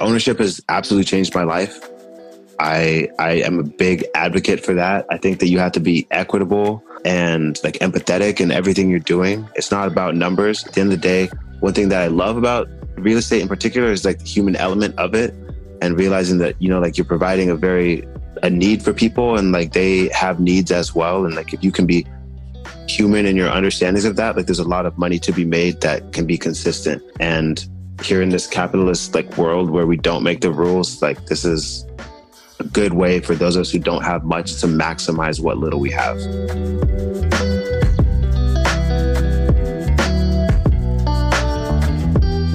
ownership has absolutely changed my life. I I am a big advocate for that. I think that you have to be equitable and like empathetic in everything you're doing. It's not about numbers. At the end of the day, one thing that I love about real estate in particular is like the human element of it and realizing that, you know, like you're providing a very a need for people and like they have needs as well. And like if you can be human in your understandings of that, like there's a lot of money to be made that can be consistent. And here in this capitalist like world where we don't make the rules, like this is a good way for those of us who don't have much to maximize what little we have.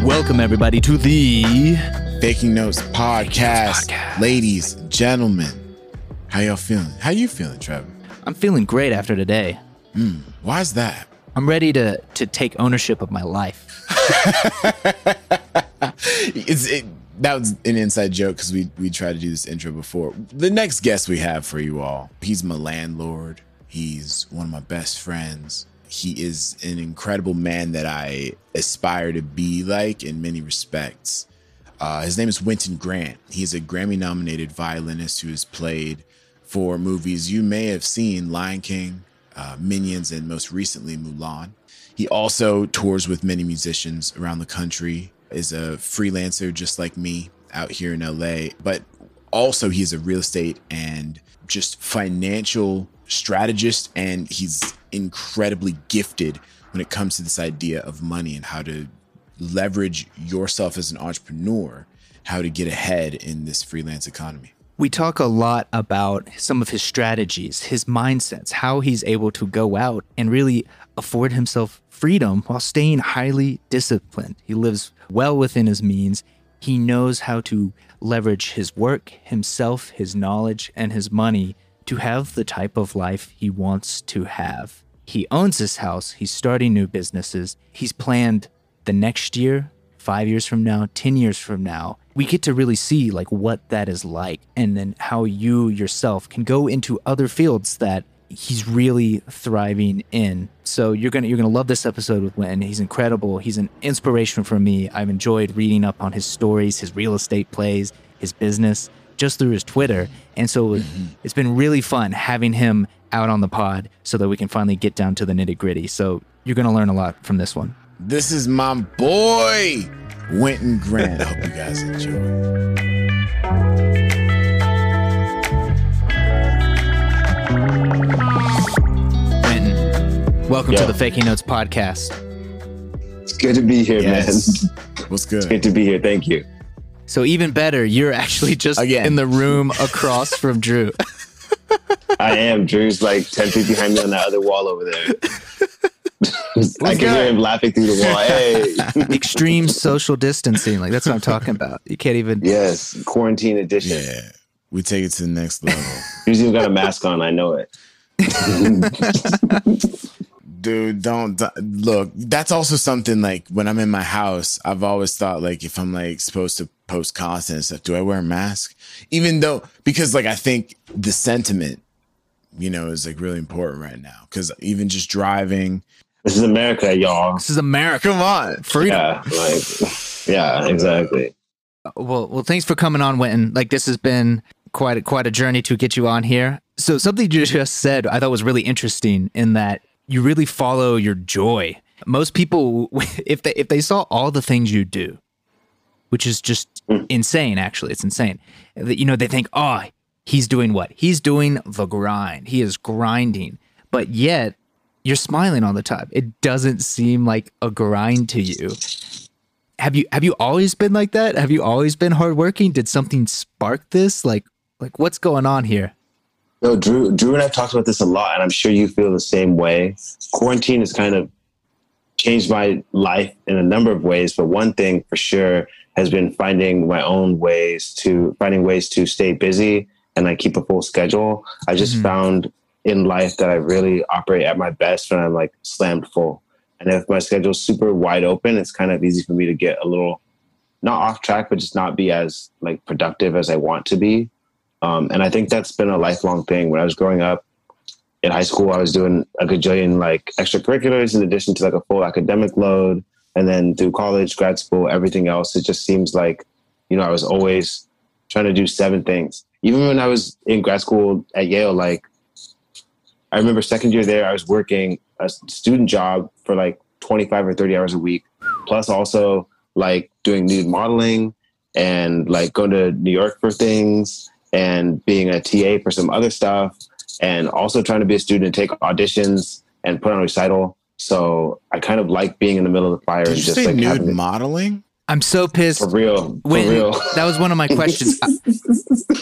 Welcome everybody to the Faking Notes podcast. Podcast. Ladies, gentlemen, how y'all feeling? How you feeling, Trevor? I'm feeling great after today. Hmm, why's that? I'm ready to to take ownership of my life. It, that was an inside joke because we we tried to do this intro before. The next guest we have for you all, he's my landlord. He's one of my best friends. He is an incredible man that I aspire to be like in many respects. Uh, his name is Wynton Grant. He's a Grammy nominated violinist who has played for movies you may have seen Lion King, uh, Minions, and most recently Mulan. He also tours with many musicians around the country, is a freelancer just like me out here in LA, but also he's a real estate and just financial strategist and he's incredibly gifted when it comes to this idea of money and how to leverage yourself as an entrepreneur, how to get ahead in this freelance economy. We talk a lot about some of his strategies, his mindsets, how he's able to go out and really afford himself freedom while staying highly disciplined. He lives well within his means. He knows how to leverage his work, himself, his knowledge, and his money to have the type of life he wants to have. He owns his house, he's starting new businesses, he's planned the next year, five years from now, 10 years from now, we get to really see like what that is like and then how you yourself can go into other fields that he's really thriving in. So you're gonna you're gonna love this episode with Wynn. He's incredible. He's an inspiration for me. I've enjoyed reading up on his stories, his real estate plays, his business, just through his Twitter. And so mm-hmm. it's been really fun having him out on the pod so that we can finally get down to the nitty gritty. So you're gonna learn a lot from this one. This is my boy, Wynton Grant. I hope you guys enjoy. Wynton, welcome to the Faking Notes podcast. It's good to be here, Yes. man. What's good? It's good? good to be here. Thank you. So even better, you're actually just Again. in the room across from Drew. I am. Drew's like 10 feet behind me on that other wall over there. I can hear him laughing through the wall. Hey. Extreme social distancing, like that's what I'm talking about. You can't even. yes. Quarantine edition. Yeah, we take it to the next level. Drew's even got a mask on. I know it. Dude, don't, don't- look. That's also something like when I'm in my house, I've always thought like if I'm like supposed to post content and stuff, do I wear a mask? Even though, because like I think the sentiment, you know, is like really important right now. Because even just driving, This is America, y'all. This is America. come on, Freedom. Yeah. Like, yeah, exactly. Well, well, thanks for coming on, Wynton. Like this has been quite a, quite a journey to get you on here. So something you just said I thought was really interesting in that you really follow your joy. Most people, if they if they saw all the things you do, which is just hmm. insane. Actually, it's insane. That you know they think, oh, he's doing what? He's doing the grind. He is grinding, but yet you're smiling all the time. It doesn't seem like a grind to you have you have you always been like that? Have you always been hardworking? Did something spark this? Like like what's going on here? No, Drew, Drew and I've talked about this a lot, and I'm sure you feel the same way. Quarantine has kind of changed my life in a number of ways, but one thing for sure has been finding my own ways to finding ways to stay busy and like keep a full schedule. I just Mhm. found in life that I really operate at my best when I'm like slammed full. And if my schedule's super wide open, it's kind of easy for me to get a little not off track, but just not be as like productive as I want to be. Um, and I think that's been a lifelong thing. When I was growing up in high school, I was doing a gajillion like extracurriculars in addition to like a full academic load. And then through college, grad school, everything else, it just seems like You know, I was always trying to do seven things. Even when I was in grad school at Yale, like I remember second year there, I was working a student job for like 25 or 30 hours a week, plus also like doing nude modeling and like going to New York for things and being a TA for some other stuff and also trying to be a student and take auditions and put on a recital. So I kind of like being in the middle of the fire Did and you just say like nude modeling? I'm so pissed. for real. For When real. that was one of my questions.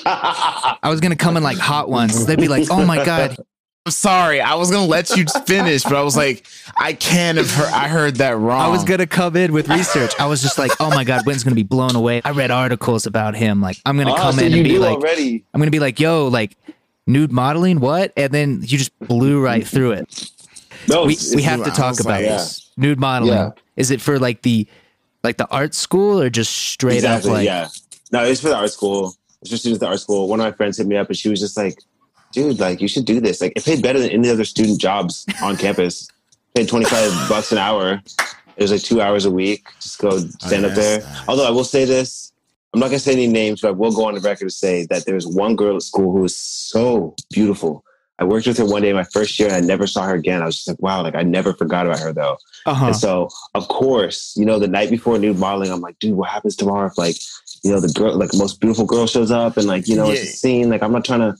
I, I was gonna come in like hot ones. They'd be like, "Oh my god, I'm sorry. I was gonna let you finish, but I was like, I can't have heard. I heard that wrong. I was gonna come in with research. I was just like, oh my god, Wynn's gonna be blown away. I read articles about him. Like, I'm gonna Oh, come so in and be like, already. I'm gonna be like, yo, like nude modeling, what? And then you just blew right through it. No, We we have to talk about like, this. Nude modeling. Yeah. Is it for like the like the art school or just straight exactly, up like yeah. No, it's for the art school. It's for students at the art school. One of my friends hit me up and she was just like, dude, like you should do this. Like it paid better than any other student jobs on campus. Paid 25 bucks an hour. It was like two hours a week. Just go stand yeah, up there. nice. Although I will say this, I'm not gonna say any names, but I will go on the record to say that there was one girl at school who was so beautiful. I worked with her one day my first year and I never saw her again. I was just like, wow, like I never forgot about her though. uh-huh. And so, of course, you know, the night before nude modeling, I'm like, dude, what happens tomorrow if like, you know, the girl, like most beautiful girl shows up and like, you know, it's a scene. Like, I'm not trying to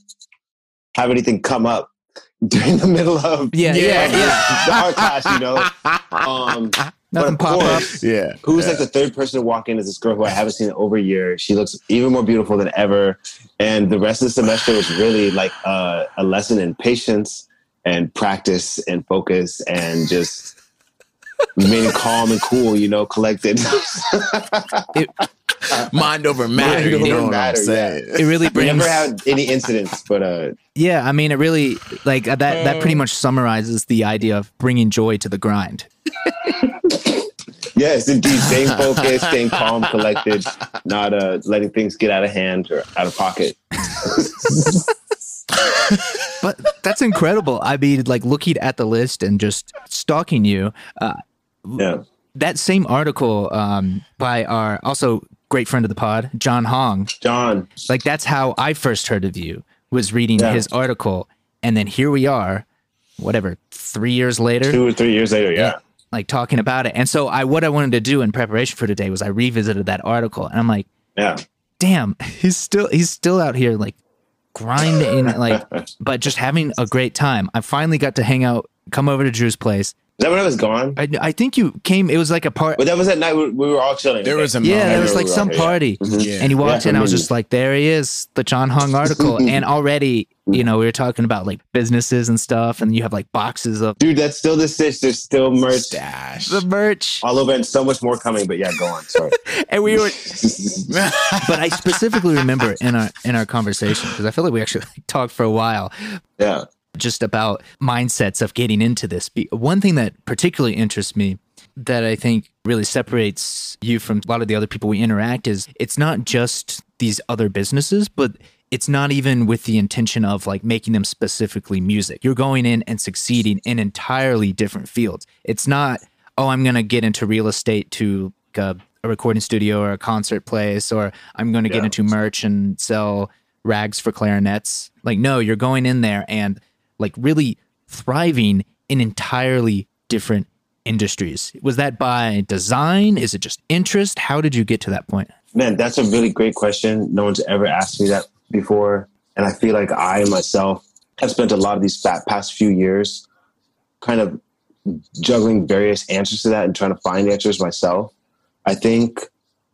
have anything come up during the middle of Yeah, yeah, yeah. the art class, you know. Um, Nothing of pop up. course, yeah. Who's yeah. like the third person to walk in is this girl who I haven't seen in over a year. She looks even more beautiful than ever. And the rest of the semester was really like uh, a lesson in patience and practice and focus and just remaining calm and cool, you know, collected. mind over matter? Mind you over know what matter, I'm saying? It really we brings never had any incidents, but uh, Yeah, I mean, it really like that. That pretty much summarizes the idea of bringing joy to the grind. yes, indeed, staying focused, staying calm, collected, not uh, letting things get out of hand or out of pocket. But that's incredible. I mean, like looking at the list and just stalking you. Uh, Yeah. that same article um, by our also great friend of the pod, John Hong. John, Like that's how I first heard of you. Was reading Yeah. his article, and then here we are, whatever, three years later. two or three years later, yeah. like talking about it. And so I what I wanted to do in preparation for today was I revisited that article and I'm like, Yeah. damn, he's still he's still out here like grinding like but just having a great time. I finally got to hang out, come over to Drew's place. Is that when I was gone? I, I think you came it was like a part But that was at night. We, we were all chilling. There was a yeah, moment. there was like we some out here, yeah. party. Mhm. Yeah. And he walked Yeah, in, I was just like, there he is, the John Hong article. and already, you know, we were talking about like businesses and stuff, and you have like boxes of Dude, that's still the stitch. There's still merch stash. the merch. all over and so much more coming. But yeah, go on. Sorry. And we were but I specifically remember in our in our conversation because I feel like we actually talked for a while yeah. Just about mindsets of getting into this. One thing that particularly interests me that I think really separates you from a lot of the other people we interact is it's not just these other businesses, but it's not even with the intention of like making them specifically music. You're going in and succeeding in entirely different fields. It's not, oh, I'm going to get into real estate to like, a, a recording studio or a concert place, or I'm going to get into merch and sell rags for clarinets. Like, no, you're going in there and like really thriving in entirely different industries. Was that by design? Is it just interest? How did you get to that point? Man, that's a really great question. No one's ever asked me that before. And I feel like I myself have spent a lot of these past few years kind of juggling various answers to that and trying to find answers myself. I think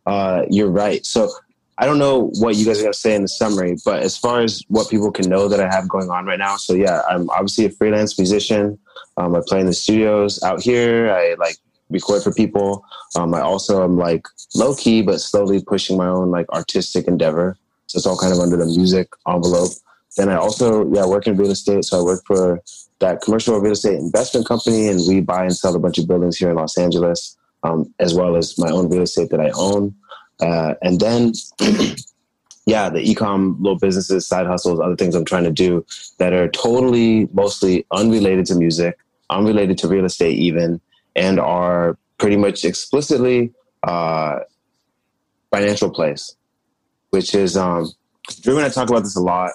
uh, you're right. So I don't know what you guys are going to say in the summary, but as far as what people can know that I have going on right now, so yeah, I'm obviously a freelance musician. Um, I play in the studios out here. I like record for people. Um, I also am like low key, but slowly pushing my own like artistic endeavor. So it's all kind of under the music envelope. Then I also, yeah, work in real estate. So I work for that commercial real estate investment company, and we buy and sell a bunch of buildings here in Los Angeles, um, as well as my own real estate that I own. Uh, and then, yeah, the ecom little businesses, side hustles, other things I'm trying to do that are totally, mostly unrelated to music, unrelated to real estate, even, and are pretty much explicitly uh, financial plays. which is um, Drew and I talk about this a lot.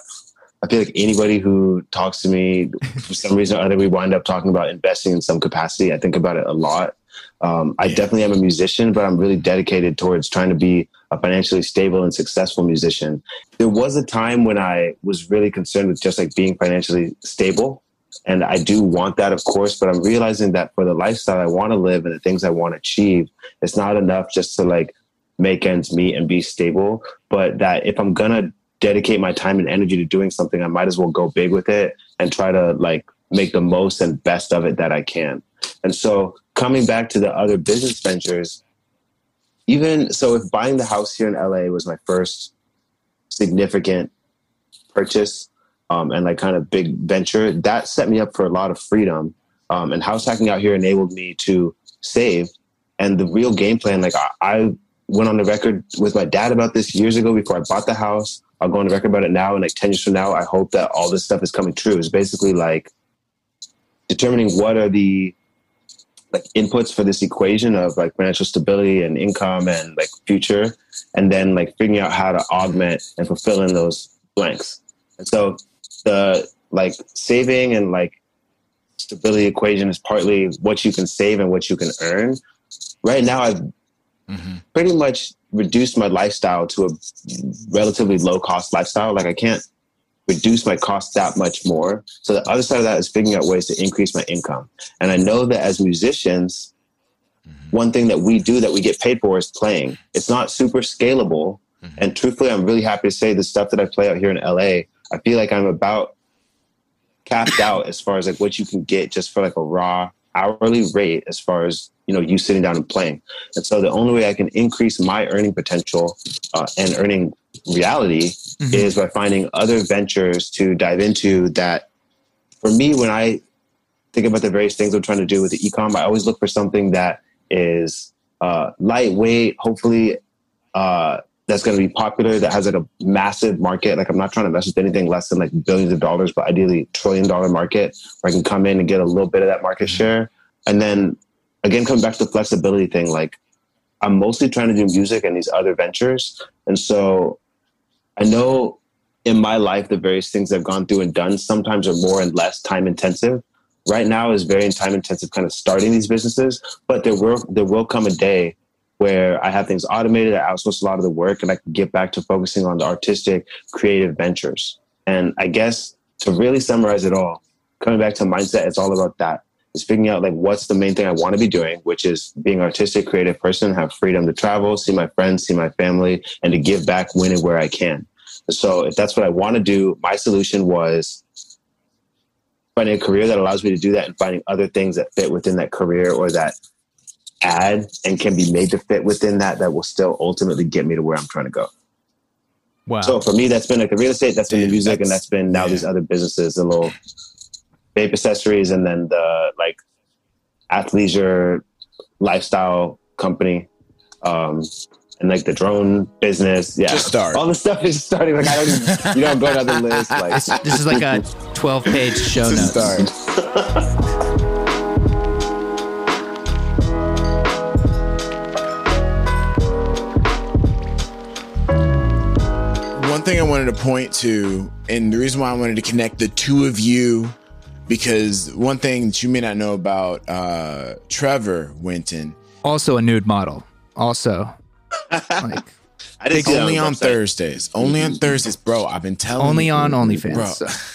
I feel like anybody who talks to me, for some reason or other, we wind up talking about investing in some capacity. I think about it a lot. Um, I definitely am a musician, but I'm really dedicated towards trying to be a financially stable and successful musician. There was a time when I was really concerned with just like being financially stable. And I do want that, of course, but I'm realizing that for the lifestyle I want to live and the things I want to achieve, it's not enough just to like make ends meet and be stable. But that if I'm going to dedicate my time and energy to doing something, I might as well go big with it and try to like make the most and best of it that I can. And so coming back to the other business ventures, even so, if buying the house here in LA was my first significant purchase um, and like kind of big venture, that set me up for a lot of freedom. Um, and house hacking out here enabled me to save. And the real game plan, like I, I went on the record with my dad about this years ago before I bought the house. I'll go on the record about it now. And like 10 years from now, I hope that all this stuff is coming true. It's basically like determining what are the like inputs for this equation of like financial stability and income and like future and then like figuring out how to augment and fulfill in those blanks. And so the like saving and like stability equation is partly what you can save and what you can earn. Right now i've mm-hmm. pretty much reduced my lifestyle to a relatively low cost lifestyle. Like i can't reduce my costs that much more. So the other side of that is figuring out ways to increase my income. And I know that as musicians, mm-hmm. one thing that we do that we get paid for is playing. It's not super scalable. Mm-hmm. And truthfully, I'm really happy to say the stuff that I play out here in LA, I feel like I'm about capped out as far as like what you can get just for like a raw hourly rate as far as you know you sitting down and playing and so the only way i can increase my earning potential uh, and earning reality mm-hmm. is by finding other ventures to dive into that for me when i think about the various things i'm trying to do with the ecom i always look for something that is uh, lightweight hopefully uh, that's going to be popular that has like a massive market like i'm not trying to mess with anything less than like billions of dollars but ideally trillion dollar market where i can come in and get a little bit of that market mm-hmm. share and then again coming back to the flexibility thing like i'm mostly trying to do music and these other ventures and so i know in my life the various things i've gone through and done sometimes are more and less time intensive right now is very time intensive kind of starting these businesses but there will there will come a day where I have things automated, I outsource a lot of the work, and I can get back to focusing on the artistic, creative ventures. And I guess to really summarize it all, coming back to mindset, it's all about that. It's figuring out like what's the main thing I want to be doing, which is being an artistic, creative person, have freedom to travel, see my friends, see my family, and to give back when and where I can. So if that's what I want to do, my solution was finding a career that allows me to do that and finding other things that fit within that career or that add and can be made to fit within that that will still ultimately get me to where I'm trying to go. Wow. So for me, that's been like the real estate, that's been the music, and that's been now yeah. these other businesses, the little vape accessories, and then the like athleisure lifestyle company. Um, and like the drone business, yeah. Just start. All the stuff is starting. Like I don't, even, you don't go down the list. Like this, this is like a twelve-page show notes. Start. One thing I wanted to point to, and the reason why I wanted to connect the two of you, because one thing that you may not know about uh, Trevor Wynton, also a nude model, also like. I didn't only on Thursdays. Only on Thursdays, bro. I've been telling. Only you, on OnlyFans. Bro. So.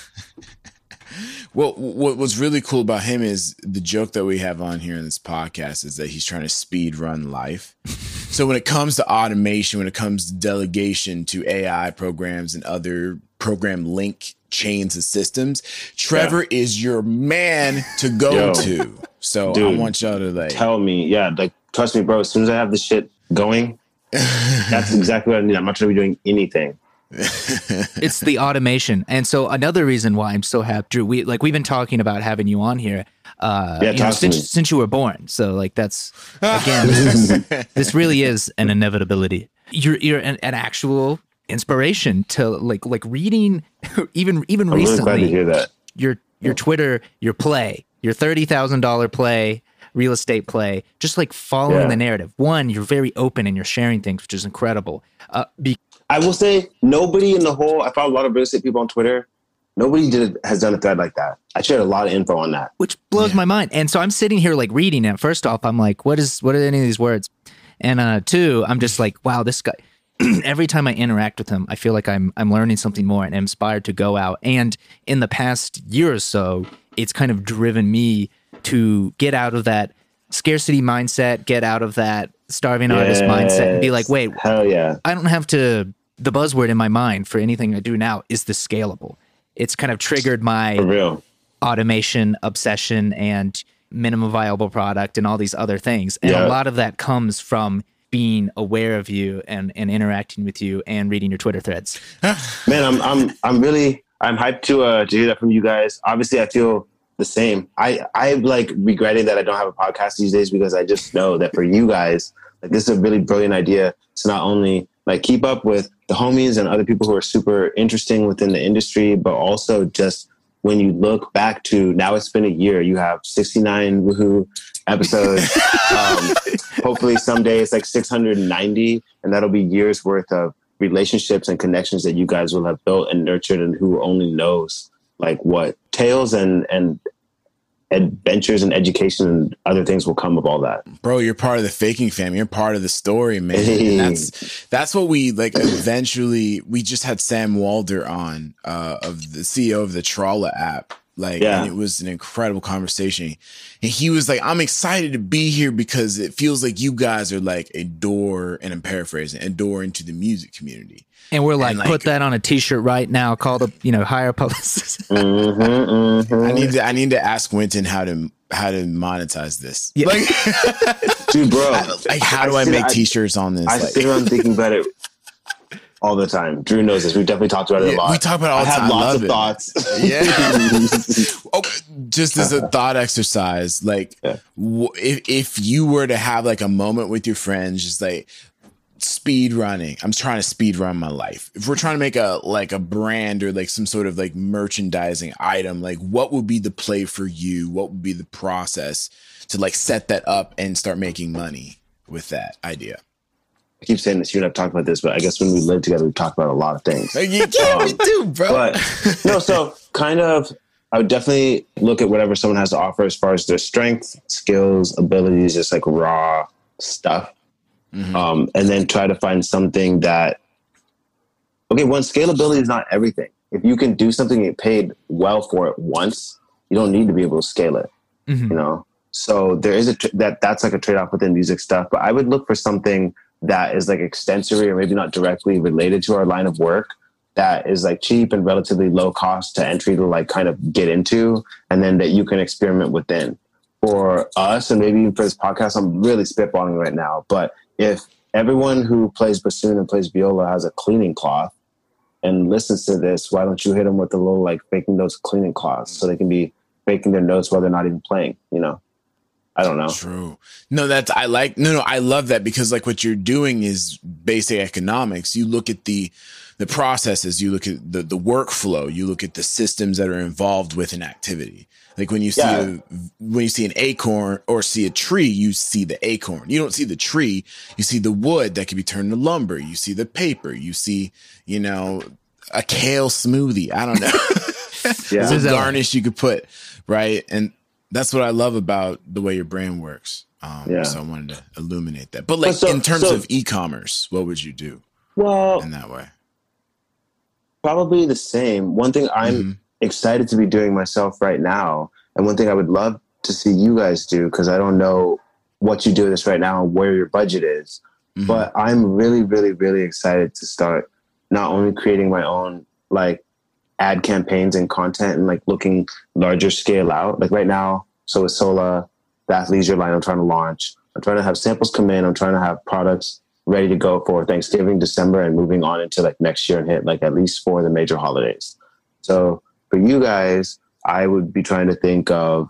Well, what was really cool about him is the joke that we have on here in this podcast is that he's trying to speed run life. so when it comes to automation, when it comes to delegation to AI programs and other program link chains of systems, Trevor yeah. is your man to go Yo, to. So dude, I want y'all to like tell me, yeah, like trust me, bro. As soon as I have this shit going, that's exactly what I need. I'm not gonna be doing anything. it's the automation. And so another reason why I'm so happy, Drew, we like we've been talking about having you on here. Uh, yeah, you know, since, since you were born. So like that's again, this, this really is an inevitability. You're you're an, an, actual inspiration to like like reading even even I'm recently. Really glad to hear that. Your your Twitter, your play, your thirty thousand dollar play real estate play, just like following yeah. the narrative. One, you're very open and you're sharing things, which is incredible. Uh, be- I will say nobody in the whole. I follow a lot of real estate people on Twitter. Nobody did has done a thread like that. I shared a lot of info on that. which blows my mind. And so I'm sitting here like reading it. First off, I'm like, what is what are any of these words? And uh two, I'm just like, wow, this guy every time I interact with him, I feel like I'm I'm learning something more and inspired to go out. And in the past year or so, it's kind of driven me to get out of that scarcity mindset, get out of that starving artist mindset and be like, wait, hell yeah, I don't have to. The buzzword in my mind for anything I do now is the scalable. It's kind of triggered my automation obsession and minimum viable product and all these other things. And Yeah. a lot of that comes from being aware of you and, and interacting with you and reading your Twitter threads. Man, I'm I'm I'm really I'm hyped to uh to hear that from you guys. Obviously, I feel the same. I I'm like regretting that I don't have a podcast these days because I just know that for you guys, like this is a really brilliant idea to not only like keep up with the homies and other people who are super interesting within the industry, but also just when you look back to now it's been a year, you have 69 woohoo episodes. um, hopefully someday it's like 690 and that'll be years worth of relationships and connections that you guys will have built and nurtured and who only knows like what tales and and adventures and education and other things will come of all that. Bro you're part of the faking fam. You're part of the story man. And that's that's what we like eventually we just had sam walder on uh of the ceo of the Trala app like Yeah. and it was an incredible conversation and he was like i'm excited to be here because it feels like you guys are like a door and i'm paraphrasing a door into the music community And we're like, And, like- put that on a t-shirt right now, call the, you know, hire a publicist. Mhm, mhm. i need to i need to ask Wynton how to how to monetize this Yeah. like, dude bro like how do i make t-shirts on this I like sit around thinking about it all the time. Drew knows this. We've definitely talked about it Yeah, a lot. we talk about it all I the have time. I lots love of it. thoughts. Yeah. oh, just as a thought exercise, like Yeah. w- if if you were to have like a moment with your friends, just like speed running. I'm trying to speed run my life. If we're trying to make a like a brand or like some sort of like merchandising item, like what would be the play for you? What would be the process to like set that up and start making money with that idea? I keep saying this. You and I've talked about this, but I guess when we live together, we talk about a lot of things. Like, yeah, we do, bro. but no, so kind of, I would definitely look at whatever someone has to offer as far as their strengths, skills, abilities, just like raw stuff, Mhm. um, and then try to find something that. Okay, one scalability is not everything. If you can do something and get paid well for it once, you don't need to be able to scale it. Mhm. You know, so there is a tr- that that's like a trade off within music stuff. But I would look for something that is like extensory or maybe not directly related to our line of work that is like cheap and relatively low cost to entry to like kind of get into and then that you can experiment within. For us and maybe even for this podcast i'm really spitballing right now but if everyone who plays bassoon and plays viola has a cleaning cloth and listens to this why don't you hit them with a little like faking notes cleaning cloths so they can be faking their notes while they're not even playing you know i don't know True. No, that's I like no no, I love that because like what you're doing is basic economics. You look at the the processes, you look at the the workflow, you look at the systems that are involved with an activity. Like when you see Yeah. a, when you see an acorn or see a tree, you see the acorn. You don't see the tree, you see the wood that can be turned to lumber. You see the paper, you see, you know, a kale smoothie. I don't know. yeah Some Sizzle. garnish you could put, right? And that's what I love about the way your brand works. Um, Yeah. So I wanted to illuminate that. But like so- in terms so- of e-commerce, what would you do well in that way? probably the same. One thing I'm Mhm. excited to be doing myself right now, and one thing I would love to see you guys do because I don't know what you do this right now and where your budget is. Mhm. But I'm really, really, really excited to start not only creating my own like ad campaigns and content and like looking larger scale out. Like right now, so with Sola, the athleisure line I'm trying to launch. I'm trying to have samples come in. I'm trying to have products ready to go for Thanksgiving, December, and moving on into like next year and hit like at least four of the major holidays. So for you guys, I would be trying to think of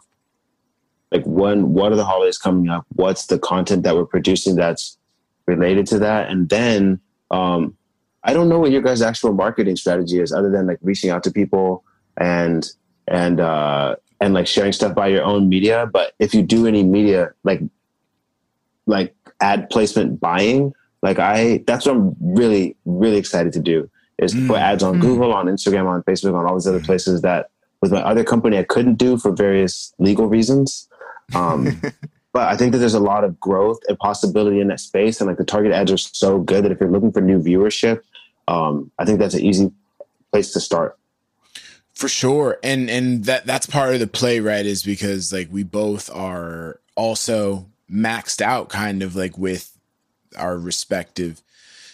like when what are the holidays coming up? What's the content that we're producing that's related to that? And then um, I don't know what your guys' actual marketing strategy is, other than like reaching out to people and and uh, and like sharing stuff by your own media. But if you do any media like like ad placement buying, Like I, that's what I'm really, really excited to do is Mm. put ads on Mm. Google, on Instagram, on Facebook, on all these other places that with my other company I couldn't do for various legal reasons. Um, but I think that there's a lot of growth and possibility in that space, and like the target ads are so good that if you're looking for new viewership, um, I think that's an easy place to start. For sure. And and that that's part of the play, right? Is because like we both are also maxed out kind of like with our respective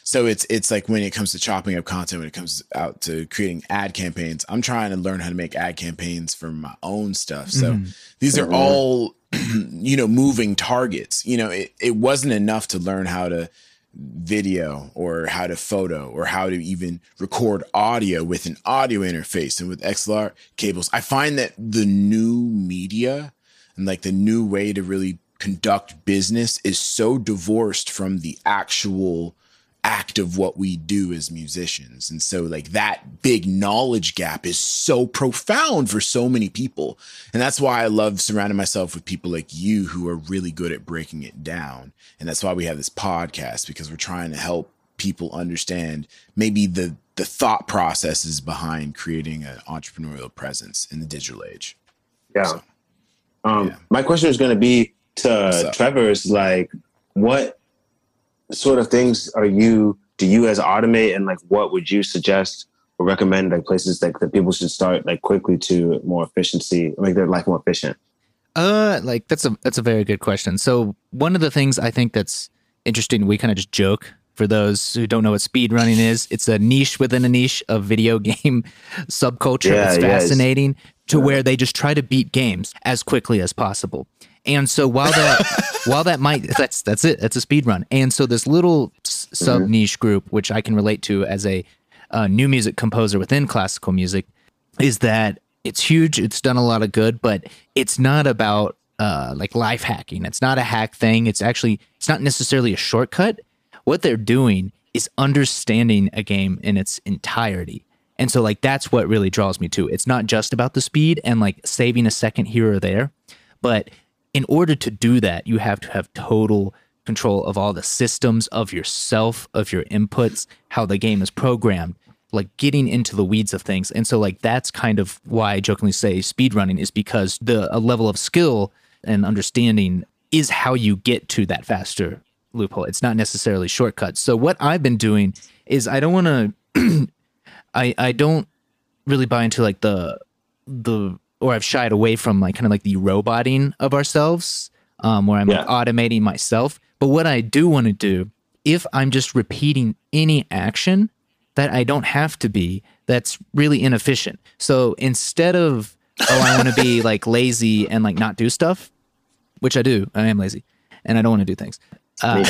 so it's it's like when it comes to chopping up content when it comes out to creating ad campaigns i'm trying to learn how to make ad campaigns for my own stuff so Mhm. these are all you know moving targets you know it, it wasn't enough to learn how to video or how to photo or how to even record audio with an audio interface and with XLR cables. I find that the new media and like the new way to really conduct business is so divorced from the actual act of what we do as musicians. And so like that big knowledge gap is so profound for so many people. And that's why I love surrounding myself with people like you who are really good at breaking it down. And that's why we have this podcast because we're trying to help people understand maybe the the thought processes behind creating an entrepreneurial presence in the digital age. Yeah. So, Um, Yeah. My question is going to be to? Trevor is like, what sort of things are you, do you as automate and like, what would you suggest or recommend like places like that people should start like quickly to more efficiency, make their life more efficient? Uh, like that's a that's a very good question. So one of the things I think that's interesting, we kind of just joke for those who don't know what speed running is. It's a niche within a niche of video game subculture. Yeah, it's yeah, it's- fascinating to where they just try to beat games as quickly as possible. And so while that while that might that's that's it, that's a speed run. And so this little sub niche group, which I can relate to as a uh, new music composer within classical music, is that it's huge. It's done a lot of good, but it's not about uh, like life hacking. It's not a hack thing. It's actually it's not necessarily a shortcut. What they're doing is understanding a game in its entirety. And so like that's what really draws me to. It's not just about the speed and like saving a second here or there, but in order to do that, you have to have total control of all the systems of yourself, of your inputs, how the game is programmed, like getting into the weeds of things. And so like that's kind of why I jokingly say speedrunning is because the a level of skill and understanding is how you get to that faster loophole. It's not necessarily shortcuts. So what I've been doing is I don't want to I I don't really buy into like the the or I've shied away from like kind of like the roboting of ourselves, um, where I'm like automating myself. But what I do want to do, if I'm just repeating any action that I don't have to be, that's really inefficient. So instead of oh, I want to be like lazy and like not do stuff, which I do, I am lazy, and I don't want to do things. Uh,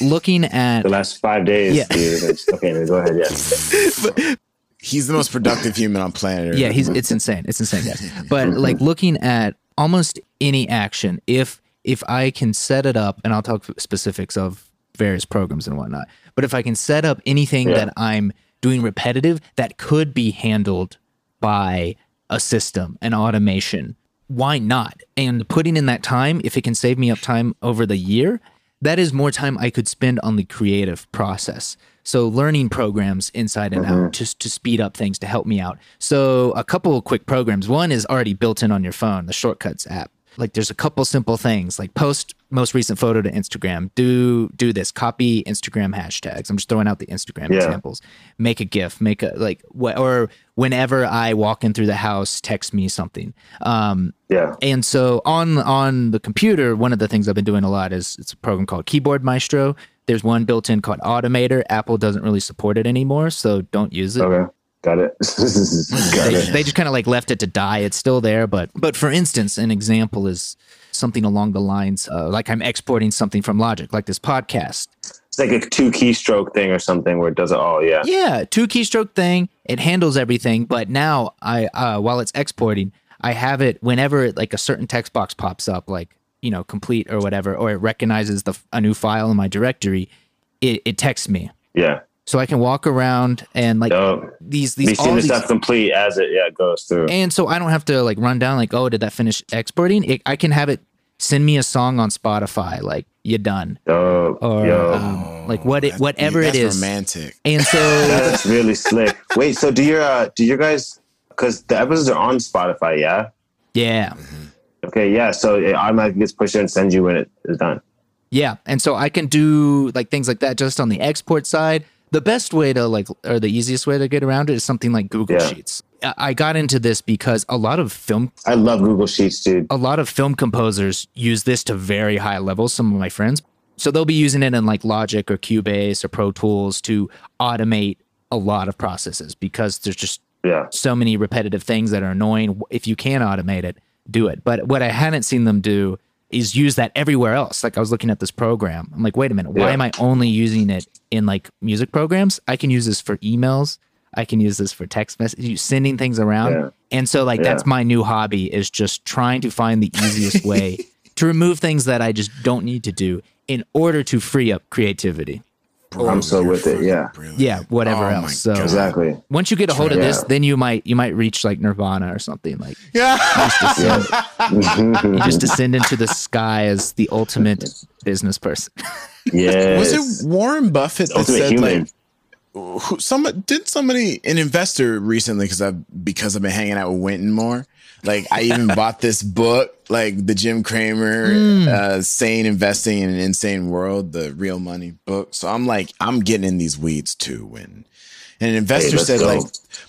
looking at The last five days, Yeah. dude. Okay, go ahead. Yeah. He's the most productive human on planet Earth. yeah he's it's insane it's insane guys but like looking at almost any action if if i can set it up and i'll talk specifics of various programs and whatnot but if i can set up anything Yeah. that i'm doing repetitive that could be handled by a system an automation why not and putting in that time if it can save me up time over the year that is more time i could spend on the creative process so learning programs inside and out just to speed up things to help me out. So a couple of quick programs. One is already built in on your phone the shortcuts app. Like there's a couple simple things like post most recent photo to instagram. Do do this. Copy instagram hashtags. I'm just throwing out the instagram Yeah. examples. Make a gif make a like what or whenever i walk in through the house text me something. Um Yeah. and so on on the computer, one of the things I've been doing a lot is it's a program called Keyboard Maestro. There's one built in called Automator. Apple doesn't really support it anymore, so don't use it. Okay. Got it. Got They, it. they just kind of like left it to die. It's still there, but but for instance, an example is something along the lines uh, like I'm exporting something from Logic, like this podcast. It's like a two keystroke thing or something where it does it all. Yeah. Yeah, two keystroke thing. It handles everything, but now I uh, while it's exporting, I have it whenever like a certain text box pops up, like you know, complete or whatever, or it recognizes the a new file in my directory, it, it texts me, Yeah. so I can walk around and like Dope. these these all seeing the these. stuff complete as it yeah goes through. And so I don't have to like run down like, oh, did that finish exporting? It, I can have it send me a song on Spotify, like you're done, Yo, or yo. um, like what it, whatever it that's is. romantic. And so That's really slick. Wait, so do your uh, do your guys? Because the episodes are on Spotify, yeah. yeah, Okay, yeah. So it automatically gets pushed in and sends you when it is done. Yeah. And so I can do like things like that just on the export side. The best way to like, or the easiest way to get around it is something like Google Yeah. Sheets. I I got into this because a lot of film, I love Google Sheets, dude. a lot of film composers use this to very high levels. Some of my friends, so they'll be using it in like Logic or Cubase or Pro Tools to automate a lot of processes because there's just Yeah, so many repetitive things that are annoying. If you can automate it, do it. But what I hadn't seen them do is use that everywhere else. Like I was looking at this program. I'm like, wait a minute, why Yeah. am I only using it in like music programs? I can use this for emails. I can use this for text messages, sending things around. Yeah. And so like Yeah. that's my new hobby is just trying to find the easiest way to remove things that I just don't need to do in order to free up creativity. I'm so with it, yeah. brilliant. Yeah, whatever Oh else. So God. exactly. once you get a hold of this, then you might you might reach like Nirvana or something like Yeah. you just descend into the sky as the ultimate business person. yes. Was it Warren Buffett that ultimate said human? like who, some did somebody an investor recently because I've because I've been hanging out with Wynton more. Like I even bought this book, like the Jim Cramer Hmm. uh, "Sane Investing in an Insane World," the Real Money book. So I'm like, I'm getting in these weeds too. When and an investor let's said go. like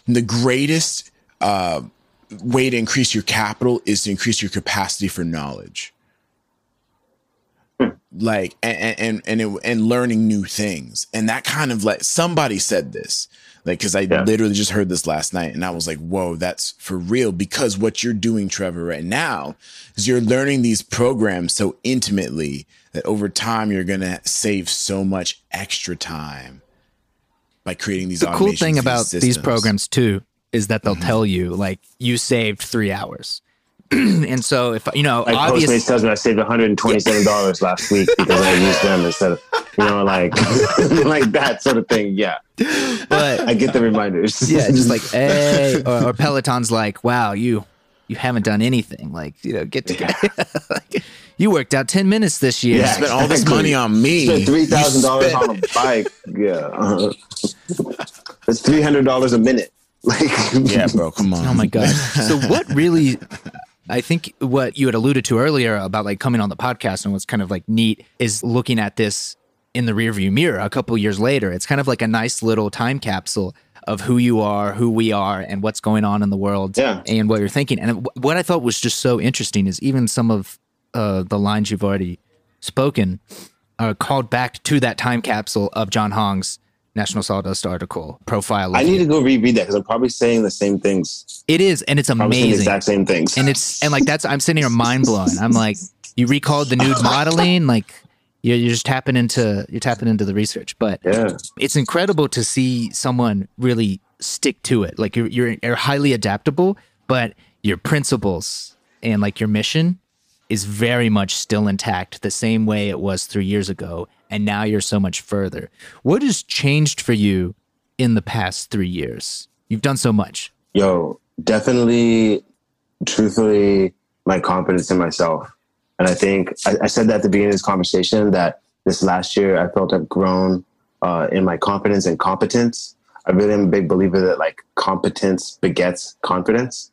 the greatest uh, way to increase your capital is to increase your capacity for knowledge like and and and, it, and learning new things and that kind of like somebody said this like because i Yeah. literally just heard this last night and i was like whoa that's for real because what you're doing trevor right now is you're learning these programs so intimately that over time you're gonna save so much extra time by creating these The cool automations, thing about these programs too is that they'll mm-hmm. tell you like you saved three hours. and so if you know Like obvious Postmates tells me I saved 127 dollars last week because I used them instead of you know like like that sort of thing. Yeah, but I get the reminders. yeah, just like hey or, or Peloton's like, wow, you you haven't done anything. Like, you know, get together. like, you worked out 10 minutes this year. Yeah. spent all this Exactly. money on me spent three thousand dollars spent- on a bike. Yeah, that's three hundred dollars a minute. Like yeah bro come on Oh my god. So what really I think what you had alluded to earlier about like coming on the podcast and what's kind of like neat is looking at this in the rearview mirror a couple years later. It's kind of like a nice little time capsule of who you are, who we are, and what's going on in the world Yeah. and what you're thinking. And wh- what I thought was just so interesting is even some of uh, the lines you've already spoken are called back to that time capsule of John Hong's National Sawdust article profile. I need you. to go reread that because I'm probably saying the same things. It is, and it's Probably saying the amazing. exact same things. and it's and like that's I'm sitting here mind blown. I'm like, you recalled the nude modeling, like you're, you're just tapping into you're tapping into the research. But yeah, it's incredible to see someone really stick to it. Like you're you're, you're highly adaptable, but your principles and like your mission is very much still intact, the same way it was three years ago. And now you're so much further. What has changed for you in the past three years? You've done so much. yo, definitely, truthfully, my confidence in myself. And I think I, I said that at the beginning of this conversation that this last year I felt I've grown uh, in my confidence and competence. I really am a big believer that like competence begets confidence.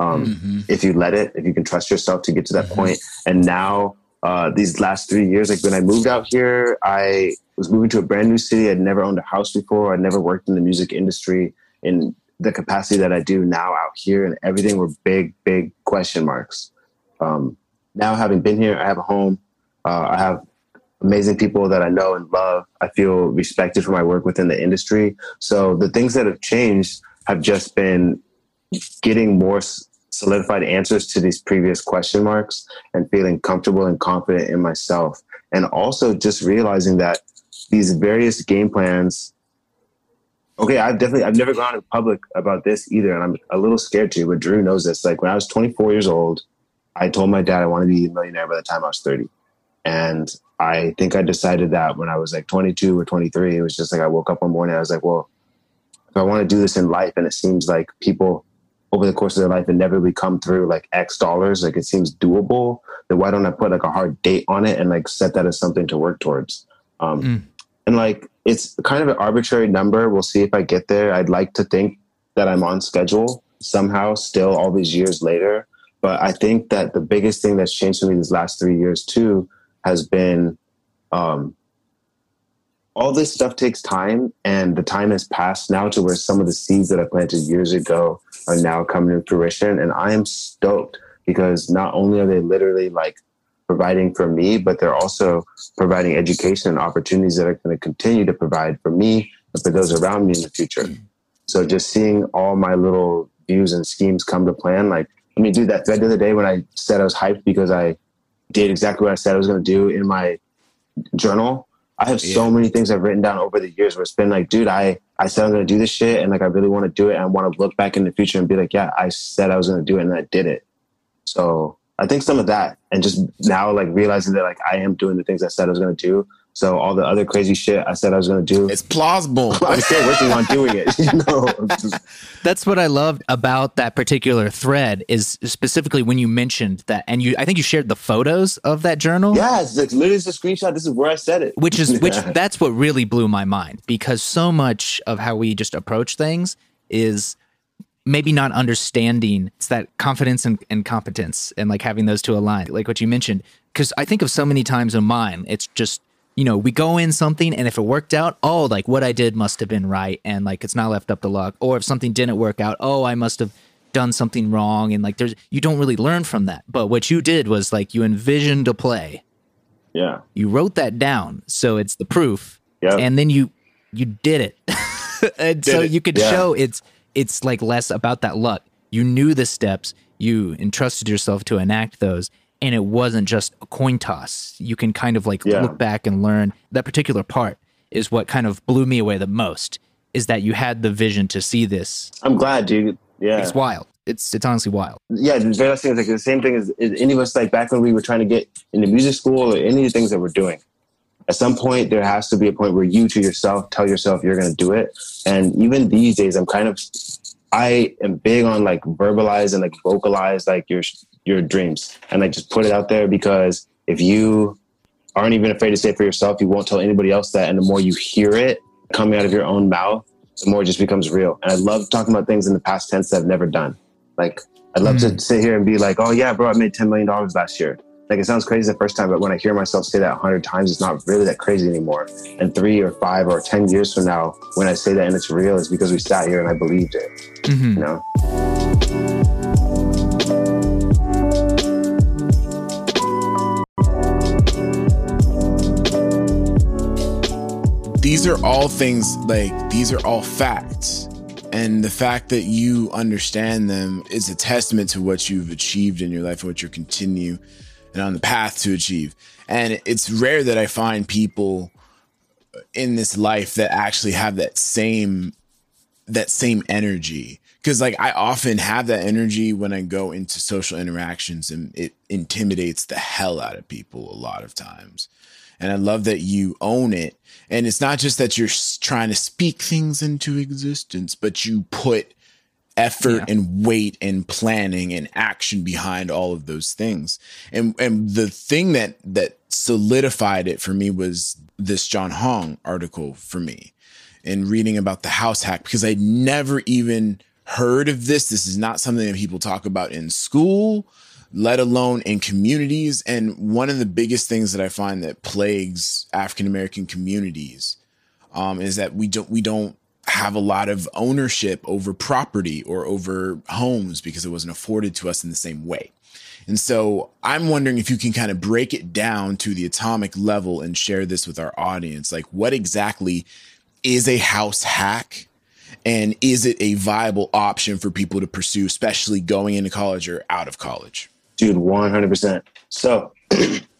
Um, Mhm. if you let it, if you can trust yourself to get to that Mhm. point. And now, uh, these last three years, like when I moved out here, I was moving to a brand new city. I'd never owned a house before. I'd never worked in the music industry in the capacity that I do now out here, and everything were big, big question marks. Um, now, having been here, I have a home. Uh, I have amazing people that I know and love. I feel respected for my work within the industry. So the things that have changed have just been getting more solidified answers to these previous question marks and feeling comfortable and confident in myself. And also just realizing that these various game plans. Okay, I've definitely I've never gone in public about this either, and I'm a little scared to. But Drew knows this. Like when I was 24 years old, I told my dad I wanted to be a millionaire by the time I was 30, and I think I decided that when I was like 22 or 23. It was just like I woke up one morning, I was like, well, if I want to do this in life, and it seems like people over the course of their life and never inevitably come through like X dollars, like it seems doable. then why don't I put like a hard date on it and like set that as something to work towards? Um, mm. And like it's kind of an arbitrary number. We'll see if I get there. I'd like to think that I'm on schedule somehow still all these years later. But I think that the biggest thing that's changed for me these last three years too has been um, all this stuff takes time and the time has passed now to where some of the seeds that I planted years ago are now coming to fruition. And I am stoked because not only are they literally like providing for me, but they're also providing education and opportunities that are going to continue to provide for me and for those around me in the future. Mm. So just seeing all my little views and schemes come to plan, like, I mean, dude, that thread the other day when I said I was hyped because I did exactly what I said I was going to do in my journal. I have yeah. so many things I've written down over the years where it's been like, dude, I, I said I'm going to do this shit and like I really want to do it and I want to look back in the future and be like, yeah, I said I was going to do it and I did it. So I think some of that and just now like realizing that like I am doing the things I said I was going to do. So all the other crazy shit I said I was going to do, it's plausible. I'm still working on doing it. You know, that's what I loved about that particular thread is specifically when you mentioned that, and you I think you shared the photos of that journal. Yeah, it's, it's literally just a screenshot. This is where I said it. Which is which that's what really blew my mind because so much of how we just approach things is maybe not understanding it's that confidence and, and competence and like having those two align like what you mentioned because i think of so many times in mine it's just you know we go in something and if it worked out oh like what i did must have been right and like it's not left up to luck. Or if something didn't work out oh i must have done something wrong. And like there's you don't really learn from that. But what you did was like you envisioned a play. Yeah. You wrote that down so it's the proof. Yeah and then you you did it. And did so it. you could yeah. show it's it's like less about that luck. You knew the steps, you entrusted yourself to enact those, and it wasn't just a coin toss. You can kind of like yeah. look back and learn that particular part is what kind of blew me away the most is that you had the vision to see this. I'm glad, dude. Yeah. It's wild. It's it's honestly wild. Yeah, the very last thing is like the same thing as, as any of us like back when we were trying to get into music school or any of the things that we're doing at some point there has to be a point where you to yourself tell yourself you're going to do it and even these days i'm kind of i am big on like verbalize and like vocalize like your your dreams. And like just put it out there because if you aren't even afraid to say it for yourself you won't tell anybody else that. And the more you hear it coming out of your own mouth the more it just becomes real. And i love talking about things in the past tense that i've never done. Like i'd love mm. to sit here and be like oh yeah bro i made $10 million last year like it sounds crazy the first time, but when I hear myself say that a hundred times, it's not really that crazy anymore. And three or five or ten years from now, when I say that and it's real, it's because we sat here and I believed it. Mm-hmm. You know. These are all things like these are all facts. And the fact that you understand them is a testament to what you've achieved in your life and what you continue and on the path to achieve. And it's rare that I find people in this life that actually have that same that same energy because like I often have that energy when I go into social interactions and it intimidates the hell out of people a lot of times. And I love that you own it. And it's not just that you're trying to speak things into existence, but you put effort yeah. and weight and planning and action behind all of those things. And and the thing that that solidified it for me was this John Hong article for me and reading about the house hack because I never even heard of this. This is not something that people talk about in school, let alone in communities. And one of the biggest things that I find that plagues African American communities um, is that we don't we don't have a lot of ownership over property or over homes because it wasn't afforded to us in the same way. And so I'm wondering if you can kind of break it down to the atomic level and share this with our audience. Like, what exactly is a house hack? And is it a viable option for people to pursue, especially going into college or out of college? Dude, 100%. So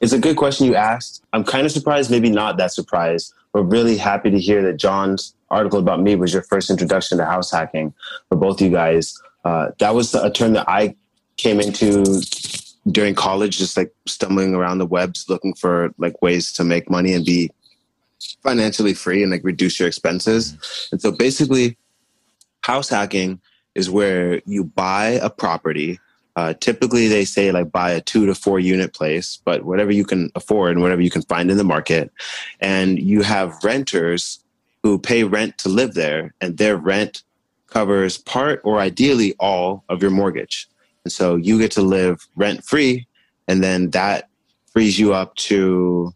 it's a good question you asked. I'm kind of surprised, maybe not that surprised we're really happy to hear that John's article about me was your first introduction to house hacking for both you guys. Uh, that was a term that I came into during college, just like stumbling around the webs looking for like ways to make money and be financially free and like reduce your expenses. And so basically, house hacking is where you buy a property Uh, typically, they say like buy a two to four unit place, but whatever you can afford and whatever you can find in the market. And you have renters who pay rent to live there, and their rent covers part or ideally all of your mortgage. And so you get to live rent free, and then that frees you up to,